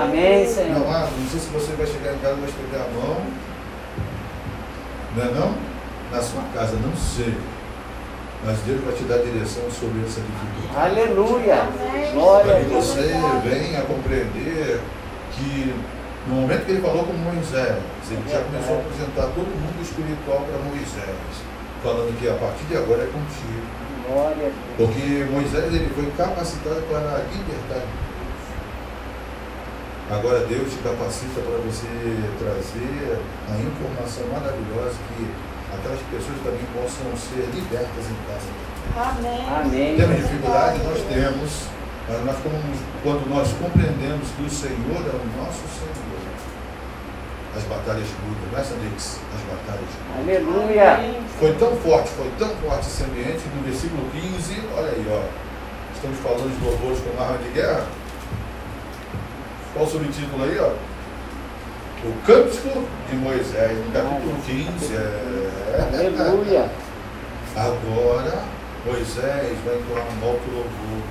S2: Amém,
S1: Não,
S2: Senhor.
S1: ah, não sei se você vai chegar em casa e vai estender a mão. Não é não? Na sua casa, não sei. Mas Deus vai te dar direção sobre essa dificuldade.
S2: Aleluia. Glória
S1: Para
S2: a
S1: que
S2: Deus.
S1: você venha a compreender que no momento que ele falou com Moisés, ele já começou a apresentar todo o mundo espiritual para Moisés, falando que a partir de agora é contigo.
S2: Glória a Deus.
S1: Porque Moisés ele foi capacitado para libertar. Agora Deus te capacita para você trazer a informação maravilhosa que aquelas pessoas também possam ser libertas em casa.
S3: Amém.
S2: Amém.
S1: Temos dificuldade? Nós temos. Mas nós, como- quando nós compreendemos que o Senhor é o nosso Senhor, as batalhas mudam, não é, Sandix? As batalhas mudam.
S2: Aleluia.
S1: Foi tão forte, foi tão forte esse ambiente, que no versículo 15, olha aí, ó. Estamos falando de louvores com arma de guerra. Qual o subtítulo aí, ó? O Cântico de Moisés, no capítulo 15. É...
S2: Aleluia.
S1: Agora Moisés vai entoar um alto louvor.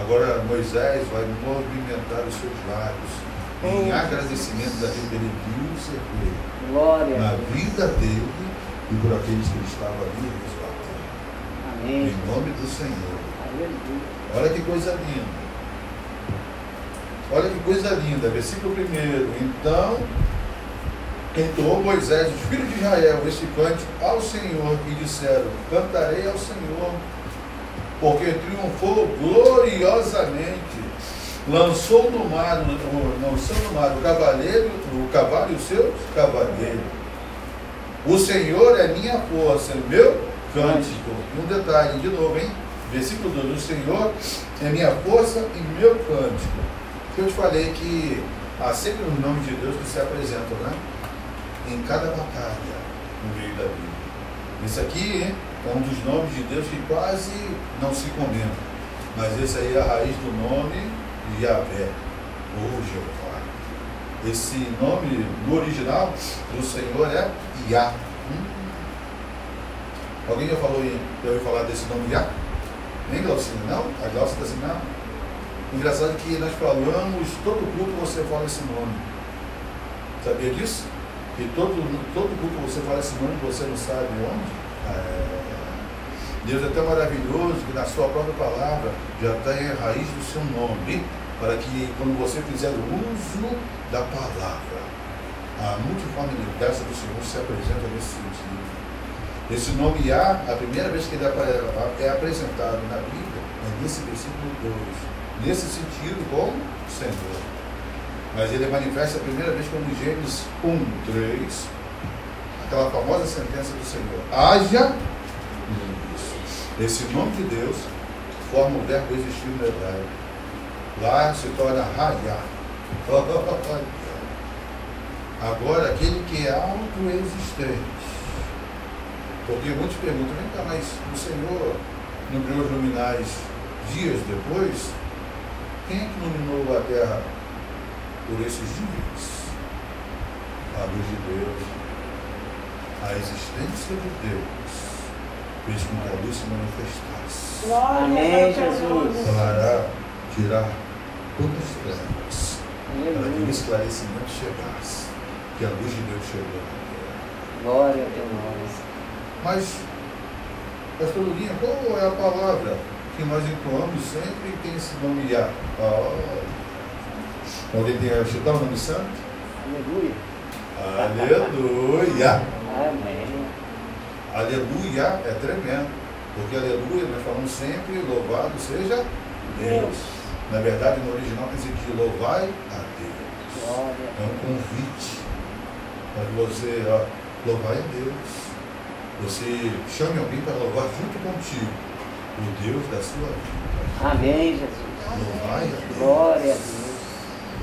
S1: Agora Moisés vai movimentar os seus lábios em agradecimento daquilo que ele viu feito
S2: Glória
S1: na vida dele e por aqueles que estavam ali resguardando.
S2: Amém.
S1: Em nome do Senhor.
S2: Aleluia.
S1: Olha que coisa linda. Olha que coisa linda. Versículo 1. Então entoou Moisés, os filhos de Israel, este cântico ao Senhor e disseram: Cantarei ao Senhor, porque triunfou gloriosamente. Lançou no mar, o- lançou no mar o cavaleiro, o cavalo e os seus cavaleiros. O Senhor é minha força, meu cântico. Um detalhe, de novo, hein? Versículo 2: O Senhor é minha força e meu cântico. Eu te falei que há sempre os nomes de Deus que se apresentam, né? Em cada batalha no meio da Bíblia. Esse aqui é um dos nomes de Deus que quase não se comenta. Mas esse aí é a raiz do nome Yahvé, ou Jeová. Esse nome no original do Senhor é Yah. Hum. Alguém já falou em, já ouviu falar desse nome Yah? Nem Glaucina, não? A Glaucia está assim, não? Engraçado que nós falamos, todo culto você fala esse nome. Sabia disso? Que todo, todo culto você fala esse nome, você não sabe onde? É, Deus é tão maravilhoso que na sua própria palavra já tem a raiz do seu nome, para que quando você fizer o uso da palavra, a multiforme graça do Senhor se apresenta nesse sentido. Esse nome Yah, a primeira vez que ele é apresentado na Bíblia, é nesse versículo 2. Nesse sentido, como Senhor. Mas ele manifesta a primeira vez em Gênesis 1, 3, aquela famosa sentença do Senhor. Haja. Esse nome de Deus forma o verbo existir no hebraico. Lá se torna Hayah. Agora, aquele que é autoexistente. Porque muitos perguntam, vem cá, mas o Senhor não criou os luminares dias depois? Quem é que iluminou a terra por esses dias? A luz de Deus, a existência de Deus, fez que a luz se manifestasse
S3: Glória
S2: Amém, Jesus.
S1: para tirar todas as trevas, para que o esclarecimento chegasse, que a luz de Deus chegou na terra.
S2: Glória a teu nome.
S1: Mas, pastor Lulinha, qual é a palavra que nós entoamos sempre e tem esse nome Yah? Ah, alguém tem a citar o nome santo?
S2: Aleluia.
S1: Aleluia!
S2: Amém.
S1: Aleluia é tremendo. Porque aleluia, nós falamos sempre, louvado seja Deus. Na verdade, no original quer dizer que louvai a Deus.
S2: Glória.
S1: É um convite para que você ó, louvai a Deus. Você chame alguém para louvar junto contigo o Deus da sua vida.
S2: Amém, Jesus.
S1: Louvai a Deus.
S2: Glória a Deus.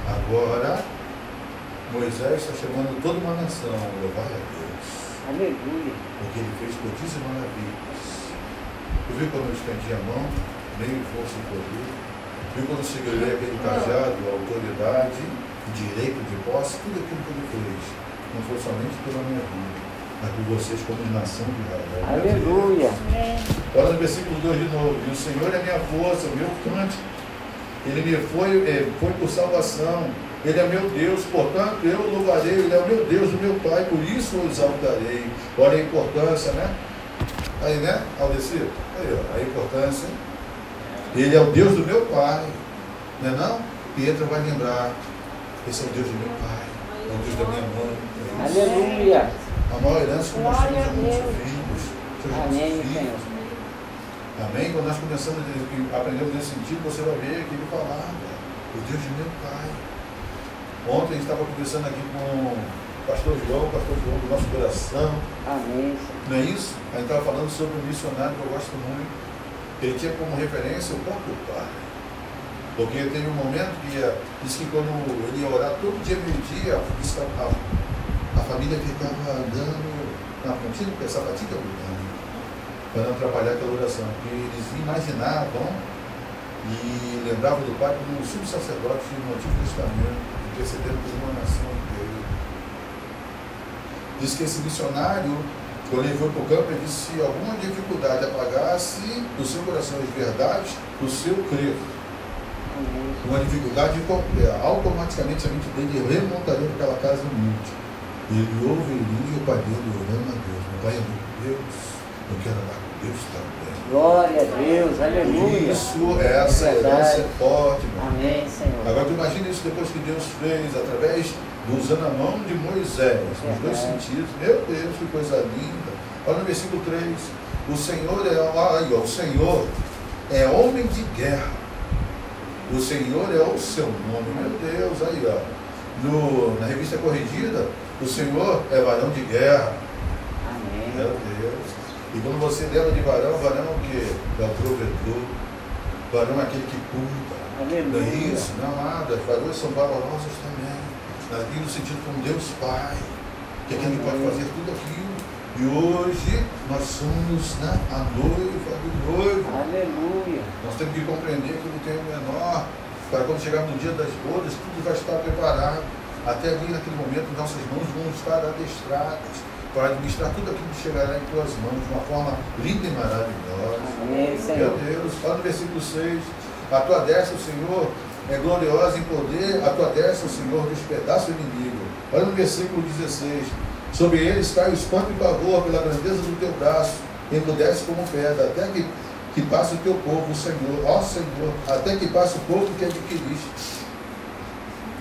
S1: Agora, Moisés está chamando toda uma nação, louvai a Deus.
S2: Aleluia.
S1: porque ele fez prodígios e maravilhas. Tu viu quando eu estendi a mão, nem força e poder. Viu quando segurei aquele cajado, autoridade, direito de posse, tudo aquilo que ele fez. Não foi somente pela minha vida, mas por vocês como nação de Israel.
S2: Aleluia.
S1: Olha no versículo 2 de novo. E o Senhor é minha força, o meu cântico. Ele me foi, eh, foi por salvação. Ele é meu Deus, portanto eu o louvarei. Ele é o meu Deus, o meu Pai, por isso o exaltarei. Olha a importância, né? Aí, né, Aldecir? Aí, ó, a importância. Ele é o Deus do meu Pai. Não é não? Pedro vai lembrar. Esse é o Deus do meu Pai. É o Deus da minha mãe. É.
S2: Aleluia.
S1: A maior herança que nós temos é muitos
S3: Deus.
S1: filhos.
S2: Amém,
S1: muitos
S2: Senhor.
S1: filhos. Amém? Quando nós começamos a aprender nesse sentido, você vai ver que ele falava, o Deus de meu Pai. Ontem a gente estava conversando aqui com o pastor João, o pastor João do nosso coração,
S2: Amém,
S1: não é isso? A gente estava falando sobre um missionário que eu gosto muito. Ele tinha como referência o próprio Pai. Porque teve um momento que eh, disse que quando ele ia orar todo dia, meio-dia, a, a família ficava andando na pontinha do pé, sapatinha para não atrapalhar aquela oração. Porque eles imaginavam e lembravam do Pai como um subsacerdote no Antigo Testamento, intercedendo por uma nação inteira. Diz que esse missionário, quando ele foi para o campo, ele disse se alguma dificuldade apagasse do seu coração as verdades do seu crer. Uma dificuldade automaticamente a mente dele remontaria para aquela casa humilde. Ele ouviria o pai dele orando a Deus. Pai meu Deus, eu quero andar com Deus também.
S2: Glória a Deus. Aleluia.
S1: Isso, essa
S2: Verdade.
S1: herança é meu irmão.
S2: Amém, Senhor.
S1: Agora tu imagina isso depois que Deus fez, através do usando a mão de Moisés, nos dois sentidos. Meu Deus, que coisa linda. Olha no versículo 3. O Senhor é, olha ó, o Senhor é homem de guerra. O Senhor é o seu nome. Meu Deus, aí ó. No, na revista corrigida, o Senhor é varão de guerra. Meu
S2: Amém.
S1: Deus. E quando você lembra de varão, varão é o quê? É o provedor. Varão é aquele que cuida. Não é
S2: Aleluia.
S1: isso? Não, nada. Varões são valorosos também. Aqui no sentido como Deus Pai. Que é aquele que pode fazer tudo aquilo. E hoje nós somos né, a noiva do noivo.
S2: Aleluia.
S1: Nós temos que compreender que o tempo é menor. Para quando chegar no dia das bodas, tudo vai estar preparado. Até ali, naquele momento, nossas mãos vão estar adestradas para administrar tudo aquilo que chegará em tuas mãos de uma forma linda e maravilhosa.
S2: Amém,
S1: Meu
S2: Senhor.
S1: Deus, olha no versículo 6. A tua destra, Senhor, é gloriosa em poder, a tua destra, Senhor, despedaça o inimigo. Olha no versículo 16. Sobre eles cai o espanto e pavor pela grandeza do teu braço, emudece como pedra, até que, que passe o teu povo, Senhor, ó Senhor, até que passe o povo que adquiriste.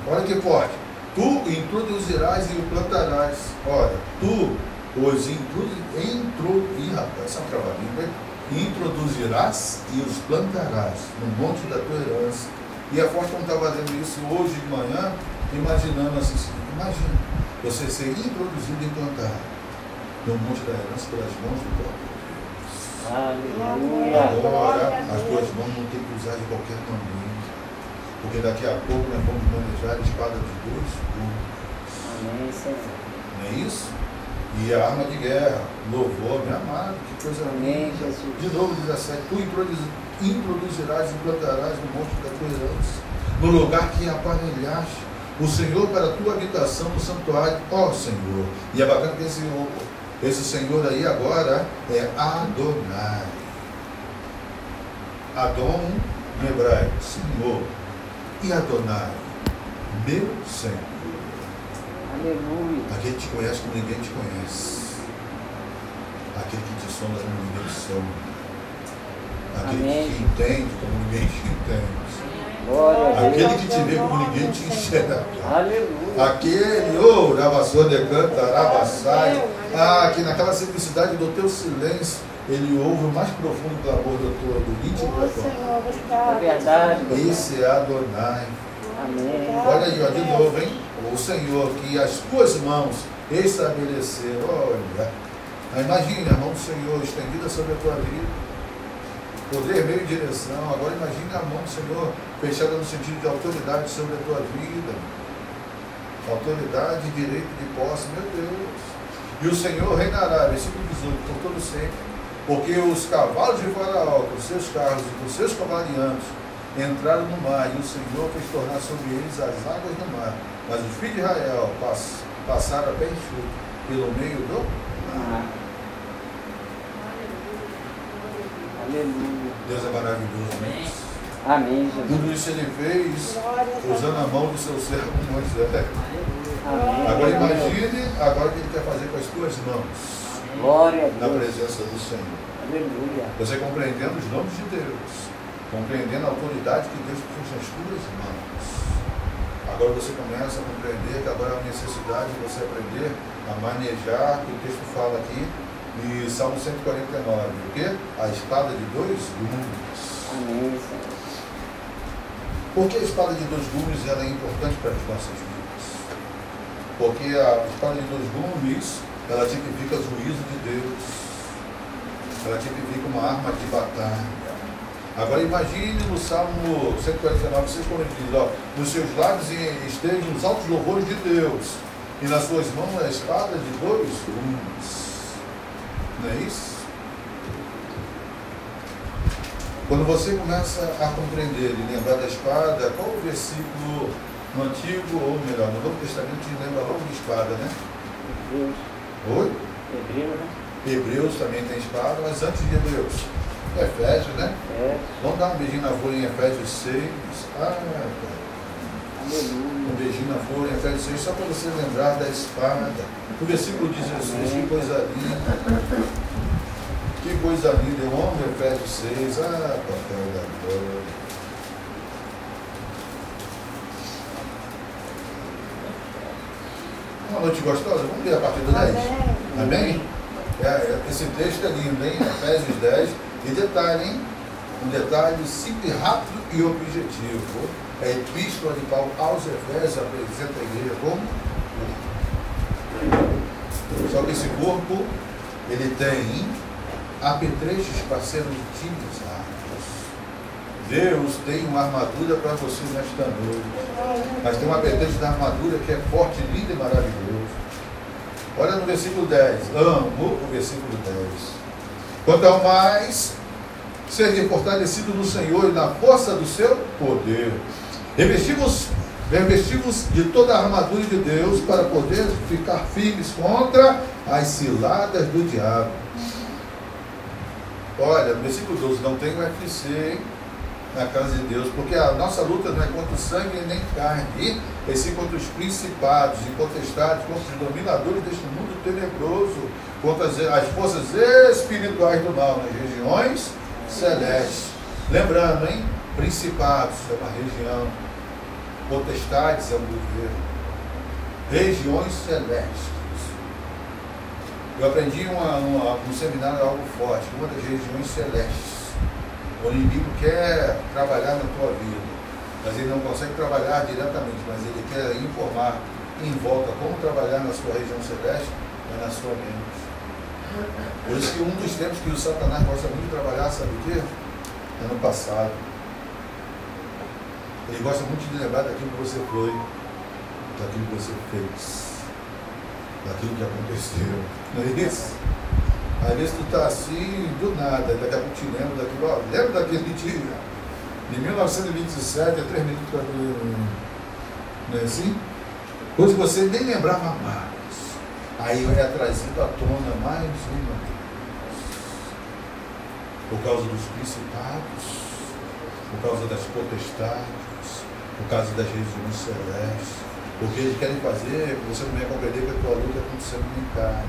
S1: Olha que forte. Tu introduzirás e o plantarás. Olha, tu os introduzirás. Intro, ih, rapaz, é hein? Introduzirás e os plantarás no monte da tua herança. E a forte quando estava lendo isso hoje de manhã, imaginando assim, imagina, você ser introduzido e plantado no monte da herança pelas mãos do próprio Deus.
S2: Aleluia.
S1: Agora, as tuas mãos não tem que usar de qualquer maneira. Porque daqui a pouco nós vamos manejar a espada de dois gumes.
S2: Amém, Senhor.
S1: Não é isso? E a arma de guerra, louvor, meu amado, que coisa
S2: Amém,
S1: linda.
S2: Jesus.
S1: De novo, 17. Tu introduzi- introduzirás e plantarás no monte da tua herança, no lugar que aparelhaste. O Senhor para a tua habitação no santuário, ó Senhor. E é bacana que esse, esse Senhor aí agora é Adonai. Adon, em hebraico, Senhor. E Adonai, meu Senhor.
S2: Aleluia.
S1: Aquele que te conhece como ninguém te conhece. Aquele que te sonda como ninguém te sonda. Aquele
S2: Amém.
S1: que te entende como ninguém te entende.
S2: Glória
S1: Aquele
S2: Deus.
S1: que te vê como ninguém te enxerga.
S2: Aleluia.
S1: Aquele, oh, Ravassou de canta, Ravassai. Ah, que naquela simplicidade do teu silêncio, ele ouve o mais profundo clamor do, tua, do íntimo da
S3: Senhor,
S2: É
S3: obrigado.
S2: verdade.
S1: Esse é Adonai.
S2: Amém.
S1: Olha aí, ó, de novo, hein? O Senhor que as tuas mãos estabeleceram. Olha. Aí Imagine a mão do Senhor estendida sobre a tua vida. Poder, meio e direção. Agora imagine a mão do Senhor fechada no sentido de autoridade sobre a tua vida. Autoridade, direito de posse, meu Deus. E o Senhor reinará, versículo 18, por todo sempre. Porque os cavalos de Faraó, com seus carros e com seus cavalarianos, entraram no mar, e o Senhor fez tornar sobre eles as águas do mar. Mas os filhos de Israel pass- passaram a pé enxuto pelo meio do mar.
S2: Aleluia.
S1: Deus é maravilhoso, né?
S2: Amém, Jesus.
S1: Tudo isso ele fez usando a mão do seu servo Moisés.
S2: Amém.
S1: Agora imagine agora o que ele quer fazer com as tuas mãos
S2: Glória a
S1: na
S2: Deus.
S1: presença do Senhor.
S2: Aleluia.
S1: Você compreendendo os nomes de Deus, compreendendo a autoridade que Deus puxa nas tuas mãos. Agora você começa a compreender que agora há uma necessidade de você aprender a manejar, que o texto fala aqui, em Salmo 149, o quê? A espada de dois gumes.
S2: Amém, Senhor.
S1: Por que a espada de dois gumes ela é importante para as nossas vidas? Porque a espada de dois gumes, ela tipifica o juízo de Deus. Ela tipifica uma arma de batalha. Agora imagine no Salmo 149, 6, como ele diz, ó, nos seus lábios estejam os altos louvores de Deus, e nas suas mãos a espada de dois gumes. Não é isso? Quando você começa a compreender e lembrar da espada, qual o versículo no Antigo, ou melhor, no Novo Testamento te lembra logo de espada, né?
S2: Hebreus.
S1: Oi?
S2: Hebreus, né?
S1: Hebreus também tem espada, mas antes de Hebreus, Efésios, né?
S2: É.
S1: Vamos dar um beijinho na folha em Efésios 6. Ah, um beijinho na folha em Efésios 6, só para você lembrar da espada. O versículo 16, que coisa linda. Que coisa linda, eu amo Efésios 6. Ah, papai da glória. Uma noite gostosa? Vamos ver a partir do 10.
S3: Amém.
S1: É, é, esse texto é lindo, hein? Efésios 10. E detalhe, hein? Um detalhe simples, rápido e objetivo. É a epístola de Paulo aos Efésios apresenta a igreja como Só que esse corpo, ele tem apetrechos para serem utilizados. Deus tem uma armadura para você nesta noite. Mas tem um apetite da armadura que é forte, lindo e maravilhoso. Olha no versículo 10. Amo o versículo 10. Quanto ao mais, seja fortalecido no Senhor e na força do seu poder. Revestimos, revestimos de toda a armadura de Deus para poder ficar firmes contra as ciladas do diabo. Olha, no versículo 12, não tem UFC, hein? Na casa de Deus, porque a nossa luta não é contra o sangue nem carne, e sim contra os principados e potestades, contra os dominadores deste mundo tenebroso, contra as, as forças espirituais do mal nas regiões celestes. Lembrando, hein? Principados é uma região, potestades é um governo, regiões celestes. Eu aprendi uma, uma, um seminário algo forte, uma das regiões celestes. O inimigo quer trabalhar na tua vida, mas ele não consegue trabalhar diretamente, mas ele quer informar em volta como trabalhar na sua região celeste e na sua mente. Por isso que um dos tempos que o Satanás gosta muito de trabalhar, sabe o quê? Ano passado. Ele gosta muito de lembrar daquilo que você foi, daquilo que você fez, daquilo que aconteceu. Não é isso? Às vezes tu tá assim, do nada, daqui a pouco te lembra daquilo, ó, lembra daquele dia, de 1927, a 3 minutos para Não é assim? Coisa que você nem lembrava mais. Aí é trazido à tona mais uma vez. Por causa dos principados, por causa das potestades, por causa das regiões celestes. Porque eles querem fazer, você não vai compreender que a tua luta é contra o sangue nem carne.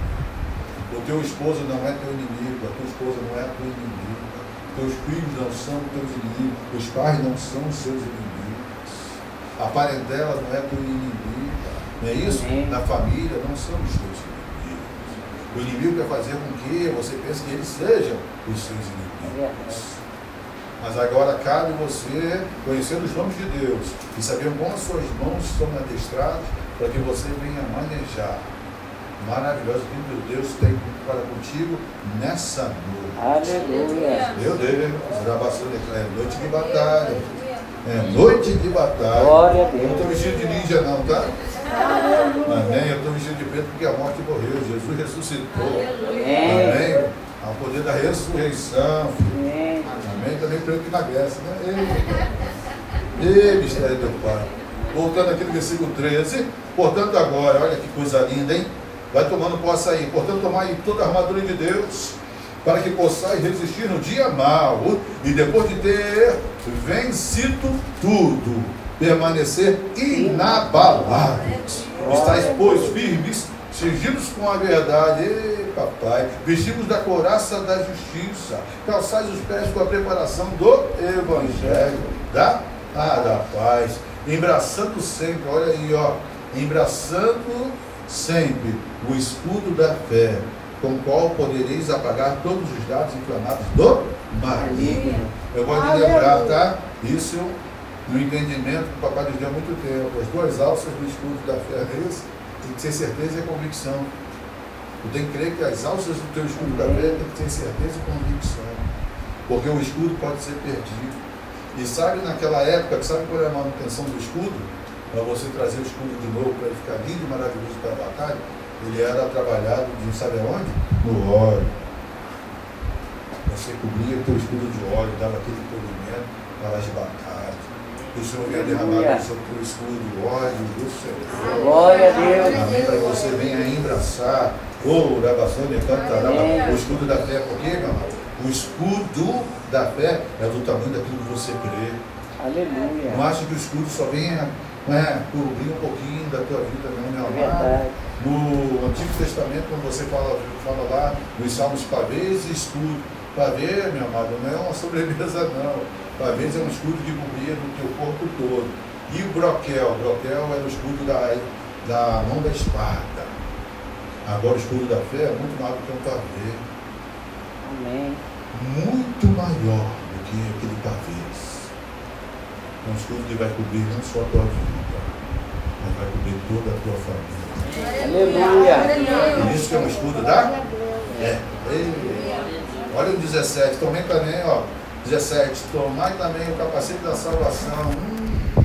S1: O teu esposo não é teu inimigo, a tua esposa não é tua inimiga. Teus filhos não são teus inimigos, os pais não são os seus inimigos. A parentela não é tua inimiga. Não é isso?
S2: Amém.
S1: Na família não são os teus inimigos. O inimigo quer fazer com que você pense que eles sejam os seus inimigos.
S2: Verdade.
S1: Mas agora cabe você conhecer os nomes de Deus e saber como as suas mãos são adestradas para que você venha manejar. Maravilhoso que Deus tem para contigo nessa noite.
S2: Aleluia.
S1: Meu Deus, é noite de batalha. É noite de batalha.
S2: Glória a
S1: Eu não
S2: Deus.
S1: estou vestido de ninja não, tá? Amém. Eu estou vestido de preto porque a morte morreu. Jesus ressuscitou.
S2: Amém.
S1: Amém. Ao poder da ressurreição.
S2: Amém.
S1: Amém. Também preto que emagrece, né? Ei, Ei, mistério do Pai. Voltando aqui no versículo 13. Portanto, agora, olha que coisa linda, hein? Vai tomando posse aí. Portanto, tomai toda a armadura de Deus, para que possais resistir no dia mau, e depois de ter vencido tudo, permanecer inabaláveis. Estáis, pois, firmes, cingidos com a verdade, Ei, papai, vestimos da couraça da justiça, calçais os pés com a preparação do evangelho, da, ah, da paz, embraçando sempre, olha aí, ó, embraçando sempre o escudo da fé, com o qual podereis apagar todos os dados inflamados do maligno. Eu gosto de lembrar, tá? Isso no entendimento que o papai nos deu há muito tempo. As duas alças do escudo da fé é esse, tem que ter certeza e convicção. Tu tem que crer que as alças do teu escudo da fé tem que ter certeza e convicção. Porque o escudo pode ser perdido. E sabe naquela época, sabe qual é a manutenção do escudo? Para você trazer o escudo de novo para ele ficar lindo e maravilhoso para a batalha, ele era trabalhado de sabe aonde? No óleo. Você cobria o teu escudo de óleo, dava aquele polimento para as batalhas. O Senhor vinha derramar o teu escudo de óleo do Senhor.
S2: Glória a Deus.
S1: Amém. Para que você venha embraçar. Oh, oração de cantaraba. O escudo da fé, por quê, meu? O escudo da fé é do tamanho daquilo que você crê. Não
S2: Aleluia.
S1: acha que o escudo só venha né, cobrir um pouquinho da tua vida,
S2: É
S1: amado?
S2: verdade.
S1: No Antigo Testamento, quando você fala, fala lá nos Salmos pavês e escudo. Pavê, meu amado, não é uma sobremesa, não. Pavês é um escudo que cobria do teu corpo todo. E o broquel? O broquel era o escudo da, da mão da espada. Agora o escudo da fé é muito maior do que um pavê.
S2: Amém.
S1: Muito maior do que aquele pavês. Escudo que vai cobrir não só a tua vida, mas vai cobrir toda a tua família.
S2: Aleluia.
S1: Por isso que é um escudo da É. Olha o 17, tomei também, ó. 17, tomai também o capacete da salvação. Hum.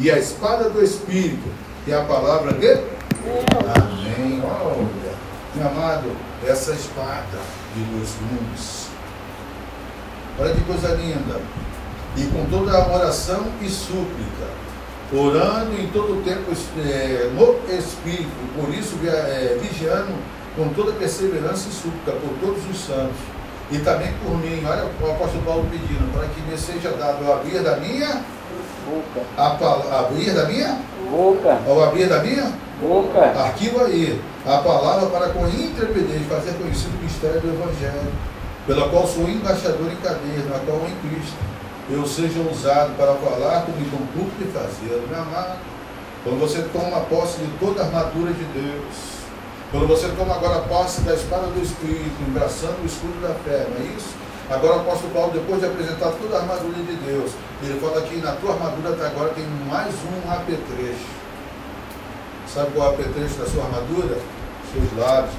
S1: E a espada do Espírito, que é a palavra de Amém. Olha, meu amado, essa espada de dois gumes. Olha que coisa linda. E com toda a oração e súplica, orando em todo o tempo eh, no Espírito, por isso vi- eh, vigiando com toda perseverança e súplica por todos os santos. E também por mim, olha o apóstolo Paulo pedindo, para que me seja dado o abrir da minha,
S2: Boca.
S1: a, abrir da minha,
S2: Boca.
S1: ao abrir da minha,
S2: Boca.
S1: Arquivo aí a palavra para com intrepidez fazer conhecido o mistério do Evangelho, pela qual sou embaixador em cadeia, na qual em Cristo eu seja usado para falar como me compulso de fazer, meu amado. Quando você toma posse de toda a armadura de Deus, quando você toma agora posse da espada do Espírito, embraçando o escudo da fé, não é isso? Agora o apóstolo Paulo, depois de apresentar toda a armadura de Deus, ele fala que na tua armadura até agora tem mais um apetrecho. Sabe qual é o apetrecho da sua armadura? Seus lábios.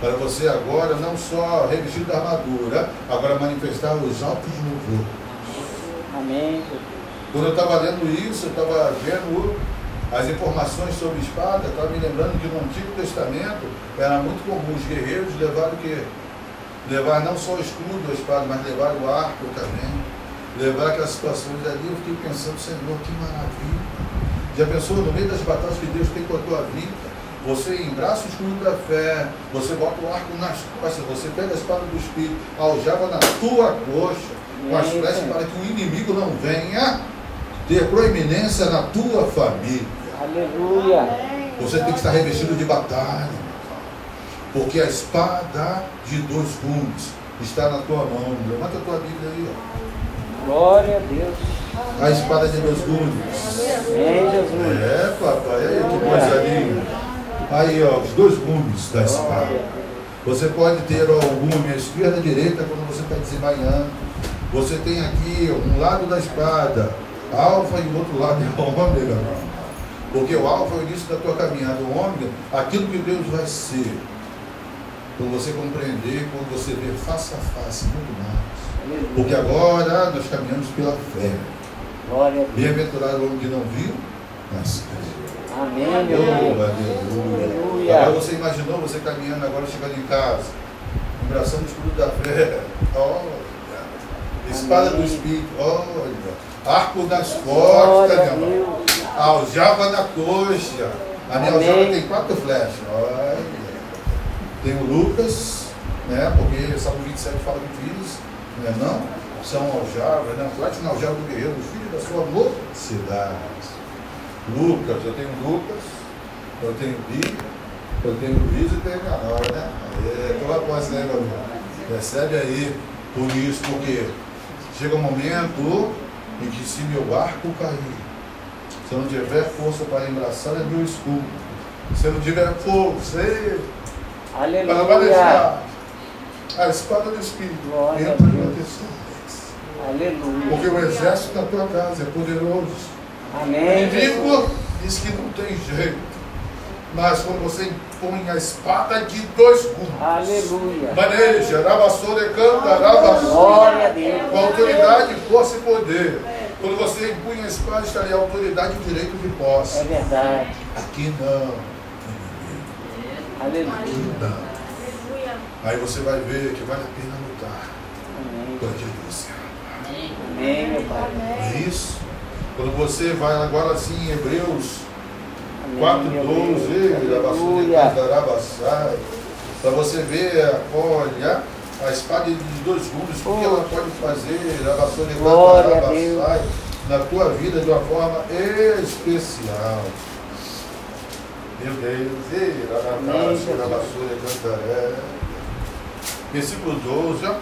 S1: Para você agora não só revestir da armadura, agora manifestar os altos louvores.
S2: Amém.
S1: Quando eu estava lendo isso, eu estava vendo as informações sobre espada, estava me lembrando que no Antigo Testamento era muito comum os guerreiros levar o quê? Levar não só o escudo, a espada, mas levar o arco também. Levar aquelas situações ali, eu fiquei pensando, Senhor, que maravilha. Já pensou no meio das batalhas que Deus tem com a tua vida? Você embraça o escudo da fé, você bota o arco nas costas, você pega a espada do Espírito, aljava na tua coxa, com as flechas para que o inimigo não venha ter proeminência na tua família.
S2: Aleluia.
S1: Você tem que estar revestido de batalha, porque a espada de dois gumes está na tua mão. Levanta a tua Bíblia aí, ó.
S2: Glória a Deus.
S1: A espada de dois gumes.
S2: Amém, Jesus.
S1: É, papai, aí que coisa linda. Aí, ó, os dois gumes da espada. Você pode ter ó, o gume à esquerda e à direita quando você está desembainhando. Você tem aqui um lado da espada, alfa, e o outro lado é ômega. Porque o alfa é o início da tua caminhada, o ômega, aquilo que Deus vai ser. Quando você compreender, quando você ver face a face, muito mais. Porque agora nós caminhamos pela fé. Bem-aventurado o homem que não viu, mas.
S2: Amém, meu
S1: aleluia. Agora você imaginou você caminhando agora chegando em casa, abraçando o escudo da fé. Olha. Espada do
S2: Amém.
S1: Espírito. Olha. Arco das costas, meu irmão. Aljava na coxa. A minha
S2: Amém.
S1: aljava tem quatro flechas. Olha. Tem o Lucas, né? Porque Salmo 27 fala de filhos, não é não? São aljavas, né? Flecha na aljava do guerreiro, os filhos da sua mocidade. Lucas, eu tenho Lucas, eu tenho Bi, eu tenho Luiz e tenho nora, né? É, lá posse, né, meu irmão? Percebe aí, por isso, porque chega um momento em que se meu barco cair, se eu não tiver força para embraçar, é meu escudo. Se eu não tiver força, vai
S2: Aleluia.
S1: deixar a espada do Espírito
S2: Glória
S1: entra em
S2: Deus.
S1: proteção. Porque
S2: Aleluia.
S1: o exército da tua casa é poderoso. O
S2: Amém.
S1: inimigo diz que não tem jeito. Mas quando você impõe a espada de dois gumes,
S2: Aleluia.
S1: maneja, rabassore, canta, rabassore,
S2: Glória a Deus.
S1: com autoridade, força e poder. Quando você impunha a espada, estaria autoridade e direito de
S2: É
S1: posse.
S2: verdade.
S1: Aqui não.
S2: Aleluia.
S1: Aqui não. Aí você vai ver que vale a pena lutar
S2: Amém. Amém, meu Pai.
S1: É isso? Quando você vai agora assim em Hebreus
S2: Amém, meu
S1: 4,12,
S2: Aleluia.
S1: para você ver, olha, a espada de dois gumes, o que ela pode fazer, a vassoura
S2: a Deus.
S1: na tua vida de uma forma especial. Meu Deus,
S2: Jesus.
S1: na vassoura cantaré. Versículo 12, ó.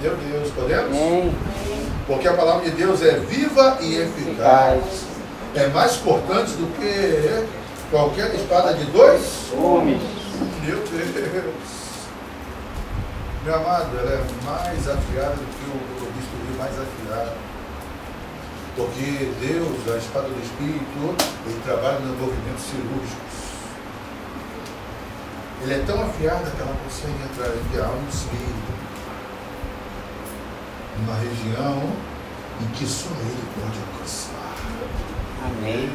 S1: Meu Deus, podemos?
S2: Amém.
S1: Porque a palavra de Deus é viva e eficaz. É mais cortante do que qualquer espada de dois.
S2: Homens.
S1: Meu Deus. Meu amado, ela é mais afiada do que o bisturi mais afiado. Porque Deus, a espada do Espírito, ele trabalha nos movimentos cirúrgicos. Ele é tão afiada que ela consegue entrar entre a alma e o espírito. Numa região em que só ele pode alcançar.
S2: Amém.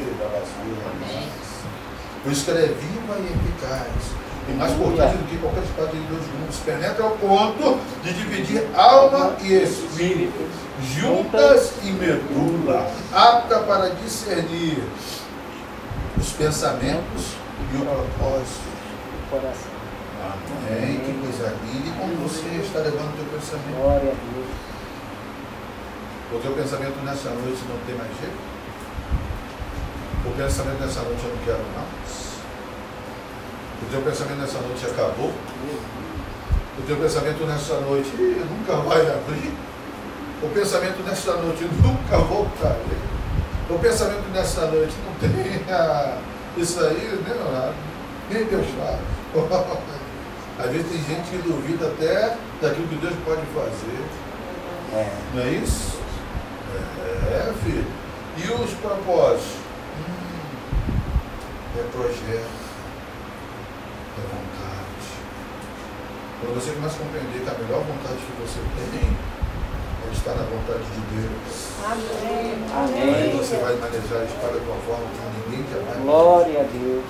S1: Por isso que ela é viva e eficaz. E mais importante do que qualquer espada de dois gumes. Penetra ao ponto de dividir alma e espírito, juntas e medula, apta para discernir os pensamentos e o propósito.
S2: Coração.
S1: Amém. Que coisa linda. E como você está levando o teu pensamento? O teu pensamento nessa noite não tem mais jeito? O pensamento nessa noite eu não quero mais? O teu pensamento nessa noite acabou? O teu pensamento nessa noite "Ih, nunca vai abrir? O pensamento nessa noite nunca voltarei? O pensamento nessa noite não tem isso aí, né, Leonardo? Nem Deus faz. Às vezes tem gente que duvida até daquilo que Deus pode fazer.
S2: É.
S1: Não é isso? É, filho. E os propósitos? Hum, é projeto, é vontade. Quando você começa a compreender que a melhor vontade que você tem é estar na vontade de Deus.
S3: Amém.
S1: Aí
S2: Amém.
S1: você vai manejar a espada de uma forma que ninguém jamais
S2: Glória a Deus.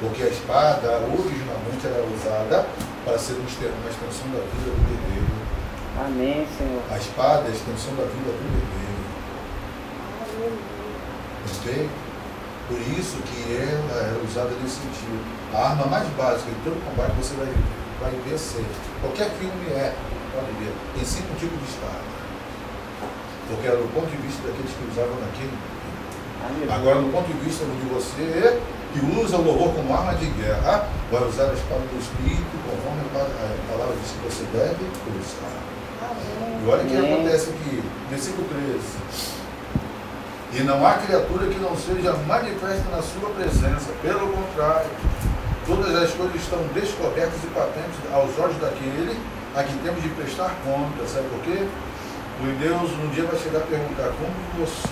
S1: Porque a espada, originalmente, era usada para ser uma exten- uma extensão da vida do guerreiro.
S2: Amém, Senhor.
S1: A espada é a extensão da vida do guerreiro. Ok? Por isso que ela era usada nesse sentido. A arma mais básica de todo combate você vai, vai ver. Qualquer filme é, pode ver, tem cinco tipos de espada. Porque era do ponto de vista daqueles que usavam naquele. Agora, do ponto de vista de você que usa o louvor como arma de guerra, vai usar a espada do Espírito conforme a pa- a palavra diz que você deve usar. E olha o que acontece aqui, versículo 13. E não há criatura que não seja manifesta na sua presença. Pelo contrário, todas as coisas estão descobertas e patentes aos olhos daquele a quem temos de prestar conta. Sabe por quê? O Deus um dia vai chegar a perguntar como você